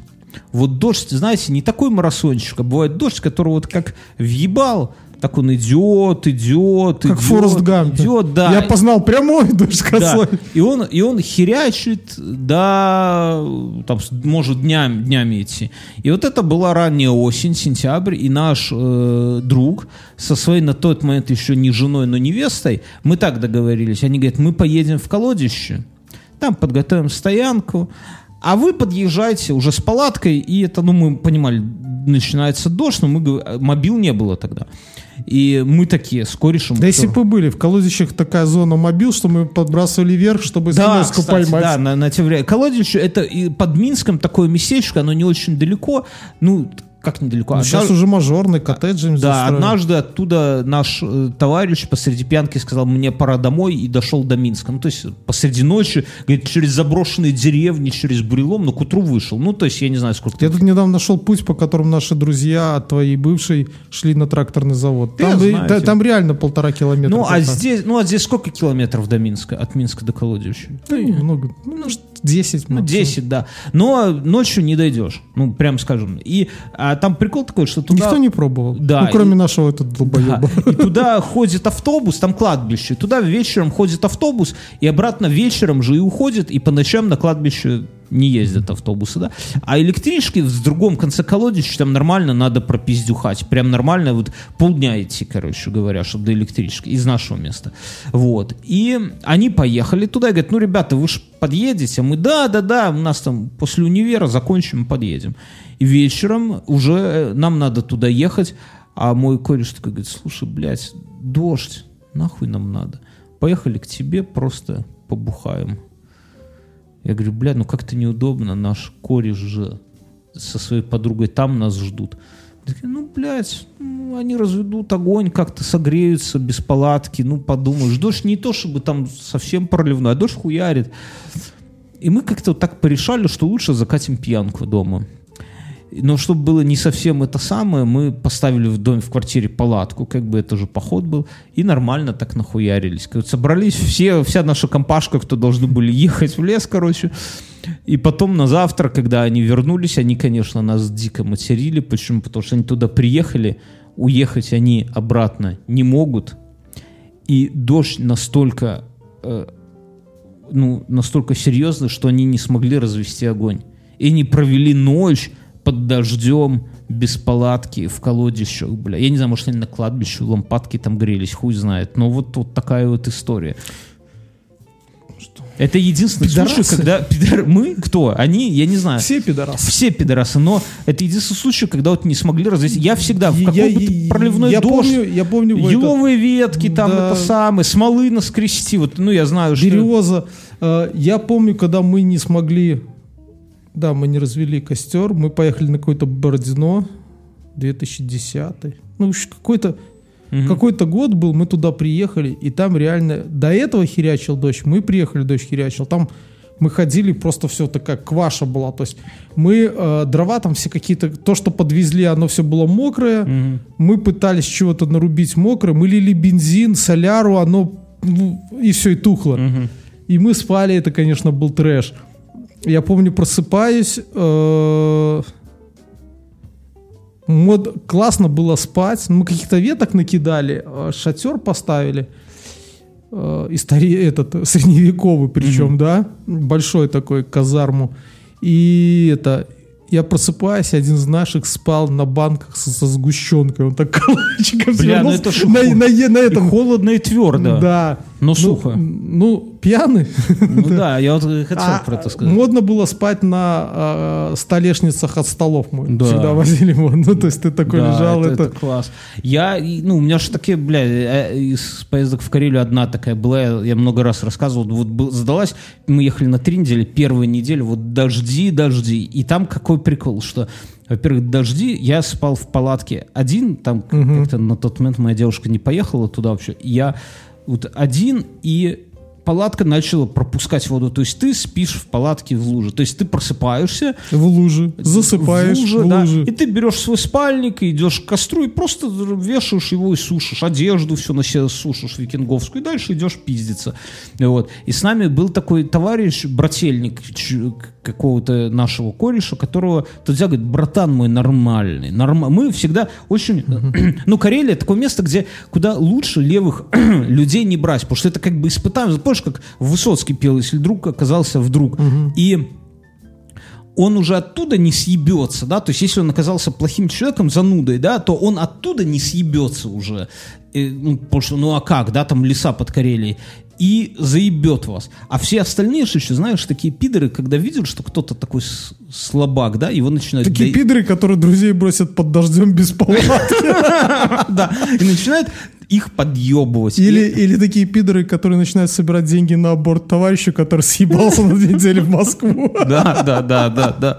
Вот дождь, знаете, не такой марафончик, а бывает дождь, который вот как въебал, так он идет, идет, Как идет, Форест Гамп. идет, да. Я познал прямой дождь Да. косой. И он, и он херячит, да, там, может днями, днями идти. И вот это была ранняя осень, сентябрь, и наш э, друг со своей на тот момент еще не женой, но невестой, мы так договорились, они говорят, мы поедем в колодище, там подготовим стоянку, а вы подъезжайте уже с палаткой, и это, ну, мы понимали, начинается дождь, но мы, мобил не было тогда. И мы такие с корешем... Да если бы были, в колодищах такая зона мобил, что мы подбрасывали вверх, чтобы Да, смс-ку кстати, поймать. да, на, на те времена. Колодище, это и под Минском такое местечко, оно не очень далеко, ну, как недалеко. Ну, сейчас уже мажорный коттедж им да, застроили. однажды оттуда наш э, товарищ посреди пьянки сказал, мне пора домой, и дошел до Минска. Ну, то есть посреди ночи, говорит, через заброшенные деревни, через бурелом, но к утру вышел. Ну, то есть я не знаю, сколько... Я тут недавно нашел путь, по которому наши друзья от твоей бывшей шли на тракторный завод. Там, знаю, да- типа. там реально полтора километра. ну, а здесь, ну, а здесь сколько километров до Минска? От Минска до Колодища? Да. Ну, может, 10 Ну, максимум. 10, да. Но ночью не дойдешь. Ну, прям скажем. И а, там прикол такой, что туда... Никто не пробовал. Да, Ну, кроме и- нашего этого долбоеба. Да. И туда ходит автобус, там кладбище. Туда вечером ходит автобус, и обратно вечером же и уходит, и по ночам на кладбище не ездят автобусы, да. А электрички в другом конце колодища там нормально надо пропиздюхать. Прям нормально вот полдня идти, короче говоря, чтобы до электрички из нашего места. Вот. И они поехали туда и говорят, ну, ребята, вы же подъедете? Мы, да, да, да, у нас там после универа закончим, подъедем. И вечером уже э, нам надо туда ехать, а мой кореш такой говорит, слушай, блядь, дождь, нахуй нам надо. Поехали к тебе, просто побухаем. Я говорю, блядь, ну как-то неудобно, наш кореш же со своей подругой там нас ждут. Такие, ну, блядь, ну, они разведут огонь, как-то согреются без палатки, ну, подумаешь. Дождь не то, чтобы там совсем проливной, а дождь хуярит. И мы как-то вот так порешали, что лучше закатим пьянку дома. Но чтобы было не совсем это самое, мы поставили в доме, в квартире палатку, как бы это же поход был, и нормально так нахуярились. Как собрались все, вся наша компашка, кто должны были ехать в лес, короче. И потом на завтра, когда они вернулись, они, конечно, нас дико материли. Почему? Потому что они туда приехали, уехать они обратно не могут, и дождь настолько, э, ну, настолько серьезный, что они не смогли развести огонь. И они провели ночь под дождем, без палатки, в колодищах, бля. Я не знаю, может, они на кладбище, лампадки там грелись, хуй знает. Но вот, вот такая вот история. Это единственный Пидорасы. случай, когда пидор- мы кто? Они, я не знаю. Все пидорасы. Все пидорасы, но это единственный случай, когда вот не смогли развести. Я всегда в каком бы я- проливной я дождь, помню- я помню, вы еловые ветки, там Да. это самое, смолы наскрести, вот, ну я знаю, что... Береза. Э, Я помню, когда мы не смогли, да, мы не развели костер, мы поехали на какое-то Бородино, 2010. Ну, какой-то Мгм. какой-то год был, мы туда приехали, и там реально до этого херячил дождь, мы приехали, дождь херячил, там мы ходили, просто все такая кваша была, то есть мы э, дрова там все какие-то, то, что подвезли, оно все было мокрое, Мгм. мы пытались чего-то нарубить мокрое, мы лили бензин, соляру, оно ну, и все, и тухло. Мгм. И мы спали, это, конечно, был трэш. Я помню, просыпаюсь, э, мод, классно было спать, мы каких-то веток накидали, э, шатер поставили, э, истори, этот, средневековый причем, да, большой такой казарму. И это, я просыпаюсь, один из наших спал на банках со, со сгущенкой, он так калачиком Бля, ну это ж на, на, на И этом. холодно и твердо. Да. Но Ну, сухо. Ну, пьяный. Ну да, я вот хотел А, про это сказать. Модно было спать на э, столешницах от столов. Мы Да. всегда возили его. Ну, то есть ты такой Да, лежал, это, это... это класс. Я, ну, у меня же такие, бля, э, из поездок в Карелию одна такая была, я, много раз рассказывал, вот был- сдалась, мы ехали на три недели, первую неделю, вот дожди, дожди, и там какой прикол, что, во-первых, дожди, я спал в палатке один, там Мгм. как-то на тот момент моя девушка не поехала туда вообще, я вот один, и палатка начала пропускать воду, то есть ты спишь в палатке в луже, то есть ты просыпаешься, В луже. Засыпаешь в в луже, луже. да, и ты берешь свой спальник, и идешь к костру и просто вешаешь его и сушишь. Одежду все на себе сушишь викинговскую, и дальше идешь пиздиться. Вот. И с нами был такой товарищ, брательник какого-то нашего кореша, которого взял, говорит, братан мой нормальный. Норм... Мы всегда очень... ну, Карелия такое место, где куда лучше левых людей не брать, потому что это как бы испытание. Помнишь, как Высоцкий пел, если друг оказался вдруг. И он уже оттуда не съебется, да, то есть если он оказался плохим человеком, занудой, да, то он оттуда не съебется уже, Э, ну, потому что, ну а как, да, там леса под Карелией, и заебет вас. А все остальные, что еще, знаешь, такие пидоры, когда видят, что кто-то такой слабак, да, его начинают... Такие дои- пидоры, которые друзей бросят под дождем без палатки. Да, и начинают их подъебывать. Или, И- или такие пидоры, которые начинают собирать деньги на аборт товарища, который съебался на две недели в Москву. Да, да, да, да, да.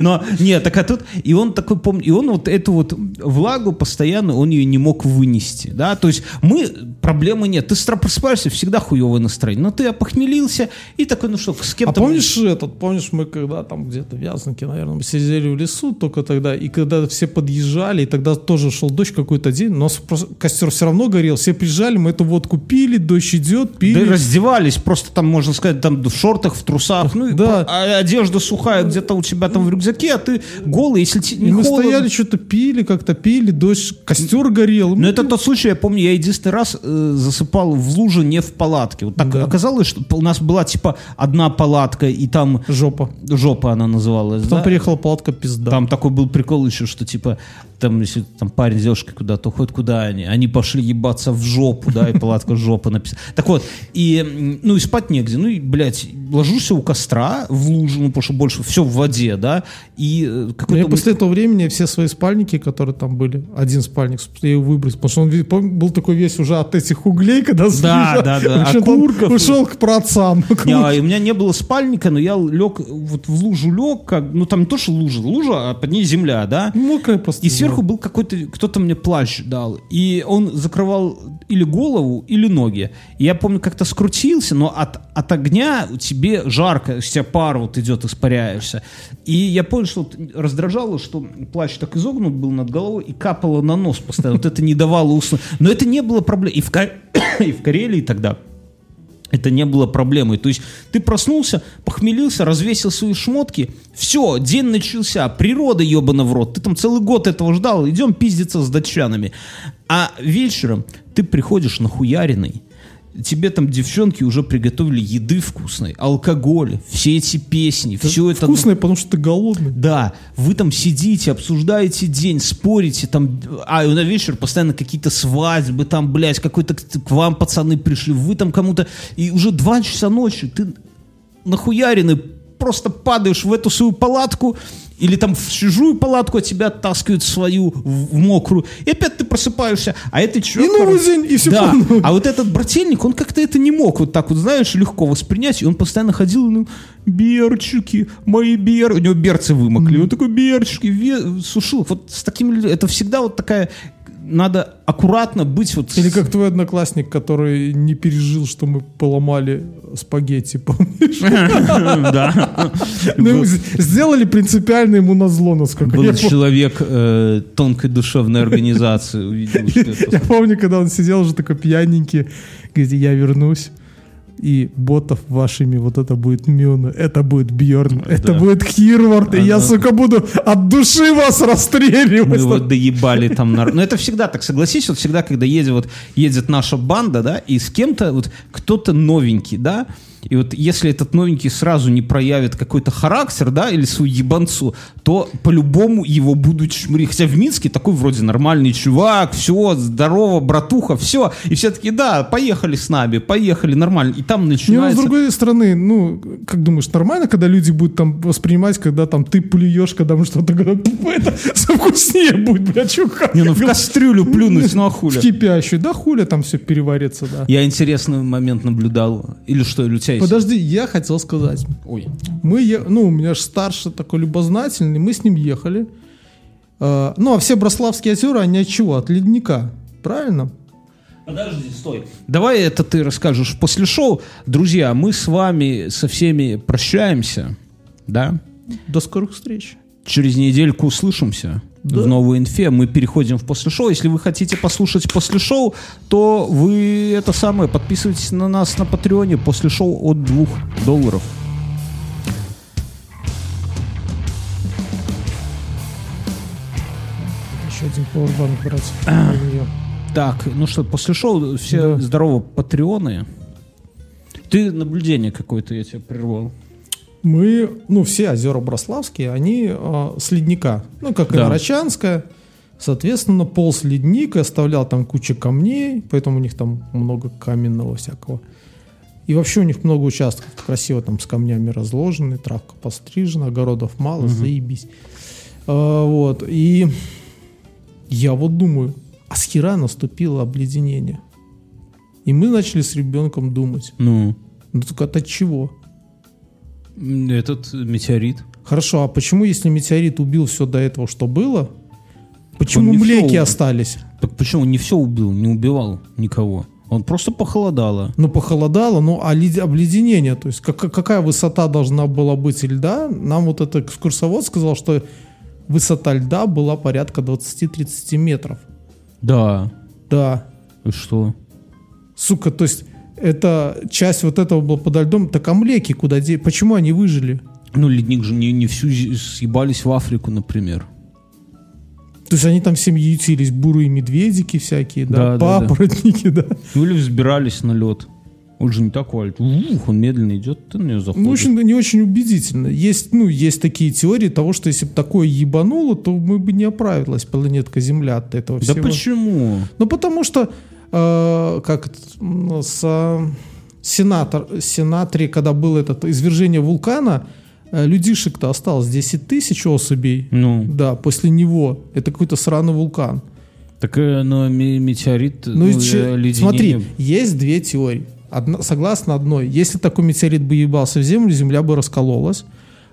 Но нет, так а тут и он такой помню, и он вот эту вот влагу постоянно он ее не мог вынести, да. То есть мы проблемы нет. Ты просыпаешься, всегда хуевое настроение, но ты опохмелился и такой, ну что, с А кем-то. помнишь этот, помнишь, мы когда там где-то в Вязанке, наверное, сидели в лесу только тогда, и когда все подъезжали, и тогда тоже шел дождь какой-то день, но просто костер все равно горел, все приезжали, мы эту водку пили, дождь идет, Да пили. и раздевались, просто там, можно сказать, там в шортах, в трусах, ну Да. а одежда сухая где-то у тебя там в рюкзаке, а ты голый, если тебе не мы холодно. стояли, что-то пили, как-то пили, дождь, костер горел. Мы это тот случай, я помню, я единственный раз э, засыпал в луже не в палатке. Вот так Да. оказалось, что у нас была типа одна палатка, и там Жопа. жопа она называлась. Потом да? приехала палатка пизда. Там такой был прикол еще, что типа, там, если там парень с девушкой куда-то уходит, куда они? Они пошли ебаться в жопу, да, и палатка жопа написана. Так вот, и, ну, и спать негде. Ну, и, блядь, ложусь у костра в лужу, ну, потому что больше все в воде, да, и э, Ну, какой-то... я после этого времени все свои спальники, которые там были, один спальник, я его выбросил, потому что он был такой весь уже от этих углей, когда Да, да, да, окурков. ушел к праотцам. Не, а у меня не было спальника, но я лег, вот в лужу лег, как, ну там не то, что лужа, лужа, а под ней земля, да. Мокрая просто. И сверху был какой-то, кто-то мне плащ дал. И он закрывал или голову, или ноги. И я помню, как-то скрутился, но от, от огня тебе жарко, с тебя пар вот идет, испаряешься. И я понял, что вот раздражало, что плащ так изогнут был над головой и капало на нос постоянно. Вот это не давало уснуть. Но это не было проблем. И в, и в Карелии тогда это не было проблемой. То есть ты проснулся, похмелился, развесил свои шмотки, все, день начался, природа ебана в рот, ты там целый год этого ждал, идем пиздиться с датчанами. А вечером ты приходишь нахуяренный, тебе там девчонки уже приготовили еды вкусной, алкоголь, все эти песни, все это... Вкусное, потому что ты голодный. Да, вы там сидите, обсуждаете день, спорите, там, а на вечер постоянно какие-то свадьбы, там, блядь, какой-то к к вам пацаны пришли, вы там кому-то, и уже два часа ночи, ты нахуяренный, просто падаешь в эту свою палатку, или там в чужую палатку, а тебя оттаскивают свою, в, в мокрую, и опять ты просыпаешься, а это человек... И новый день, и всё Да, а вот этот брательник, он как-то это не мог вот так вот, знаешь, легко воспринять, и он постоянно ходил, ну, берчики, мои бер... У него берцы вымокли, он такой, берчики, ве- сушил. Вот с такими людьми, это всегда вот такая, надо аккуратно быть вот... Или как твой одноклассник, который не пережил, что мы поломали спагетти, помнишь? Да. Ну, сделали принципиально ему на зло, насколько Был человек э, тонкой душевной организации, Я помню, когда он сидел уже такой пьяненький, говорит, я вернусь, и ботов вашими вот это будет Мюна, это будет Бьорн, это Да. будет Хирвард, и я, сука, буду от души вас Мы расстреливать. его доебали там. на- Но это всегда так, согласись, вот всегда, когда едет, вот, едет наша банда, да, и с кем-то, вот кто-то новенький, да, и вот если этот новенький сразу не проявит какой-то характер, да, или свою ебанцу, то по-любому его будут чмырить. Хотя в Минске такой вроде нормальный чувак, все, здорово, братуха, все. И все таки да, поехали с нами, поехали, нормально. И там Не, ну, с начинается... другой стороны, ну, как думаешь, нормально, когда люди будут там воспринимать, когда там ты плюешь, когда мы что-то говорят, «Пф, это вкуснее будет, бля, чуха. Не, ну в кастрюлю плюнуть, ну а В хуля? кипящую, да хуля там все переварится, да. Я интересный момент наблюдал. Или что, или у тебя есть? Подожди, я хотел сказать. Ой. Мы, е- ну, у меня же старший такой любознательный, мы с ним ехали. Э, ну, а все Брославские озера, они от чего? От ледника, правильно? Подожди, стой. Давай это ты расскажешь после шоу. Друзья, мы с вами со всеми прощаемся, да? До скорых встреч. Через недельку услышимся Да. в новой инфе. Мы переходим в после шоу. Если вы хотите послушать после шоу, то вы это самое, подписывайтесь на нас на Патреоне после шоу от 2 долларов. Еще один пауэрбанк брать. Так, ну что, после шоу все Да. здорово, патреоны. Ты наблюдение какое-то, я тебя прервал. Мы, ну, все озера Брославские, они э, с ледника. Ну, как и Да. Нарочанская. Соответственно, полз ледник и оставлял там кучу камней, поэтому у них там много каменного всякого. И вообще у них много участков красиво там с камнями разложены, травка пострижена, огородов мало, заебись. А, вот, и я вот думаю, а с хера наступило обледенение? И мы начали с ребенком думать, Ну, ну только от чего? Этот метеорит. Хорошо, а почему, если метеорит убил все до этого, что было, почему всё млеки убил. остались? Так почему он не все убил, не убивал никого? Он просто похолодало. Ну, похолодало, ну, а лед- обледенение, то есть как- какая высота должна была быть льда? Нам вот этот экскурсовод сказал, что высота льда была порядка 20-30 метров. Да. Да. И что? Сука, то есть это часть вот этого была подо льдом. Так а млеки куда де? Почему они выжили? Ну, ледник же не, не всю съебались в Африку, например. То есть они там всем ютились, бурые медведики всякие, да, Да, да, да. папоротники, да. Ну, или взбирались на лед. Он же не такой. Ух, он медленно идет, ты на него заходишь. Ну, очень, не очень убедительно. Есть, ну, есть такие теории того, что если бы такое ебануло, то мы бы не оправилась планетка Земля от этого да всего. почему? Ну, потому что, э, как с, э, сенатор, сенаторе, когда было это извержение вулкана, э, людишек-то осталось 10 тысяч особей. Ну, Да, после него. Это какой-то сраный вулкан. так э, ме- метеорит, Ну, ну, че- леденение- смотри, есть две теории. Одна, согласно одной, если такой метеорит бы ебался в Землю, Земля бы раскололась.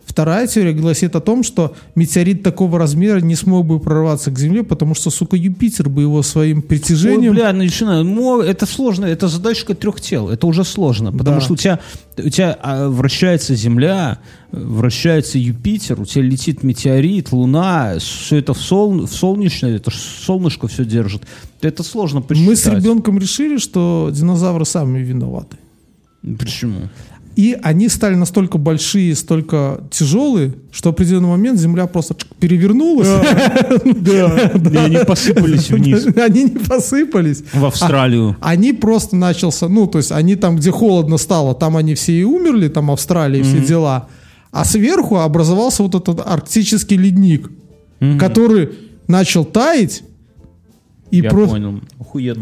Вторая теория гласит о том, что метеорит такого размера не смог бы прорваться к Земле, потому что, сука, Юпитер бы его своим Ой, притяжением... бля, начинаю. Мо- Это сложно, это задачка трех тел. Это уже сложно, потому Да. что у тебя, у тебя а, вращается Земля, вращается Юпитер, у тебя летит метеорит, Луна, все это в, сол, в солнечное, это солнышко все держит. Это сложно посчитать. Мы с ребенком решили, что динозавры сами виноваты. Почему? И они стали настолько большие, столько тяжелые, что в определенный момент Земля просто перевернулась. Да. И они посыпались вниз. Они не посыпались. В Австралию. А- Они просто начался, ну, то есть они там, где холодно стало, там они все и умерли, там Австралия и все дела. А сверху образовался вот этот арктический ледник, который начал таять. И Я просто понял. Охуенно.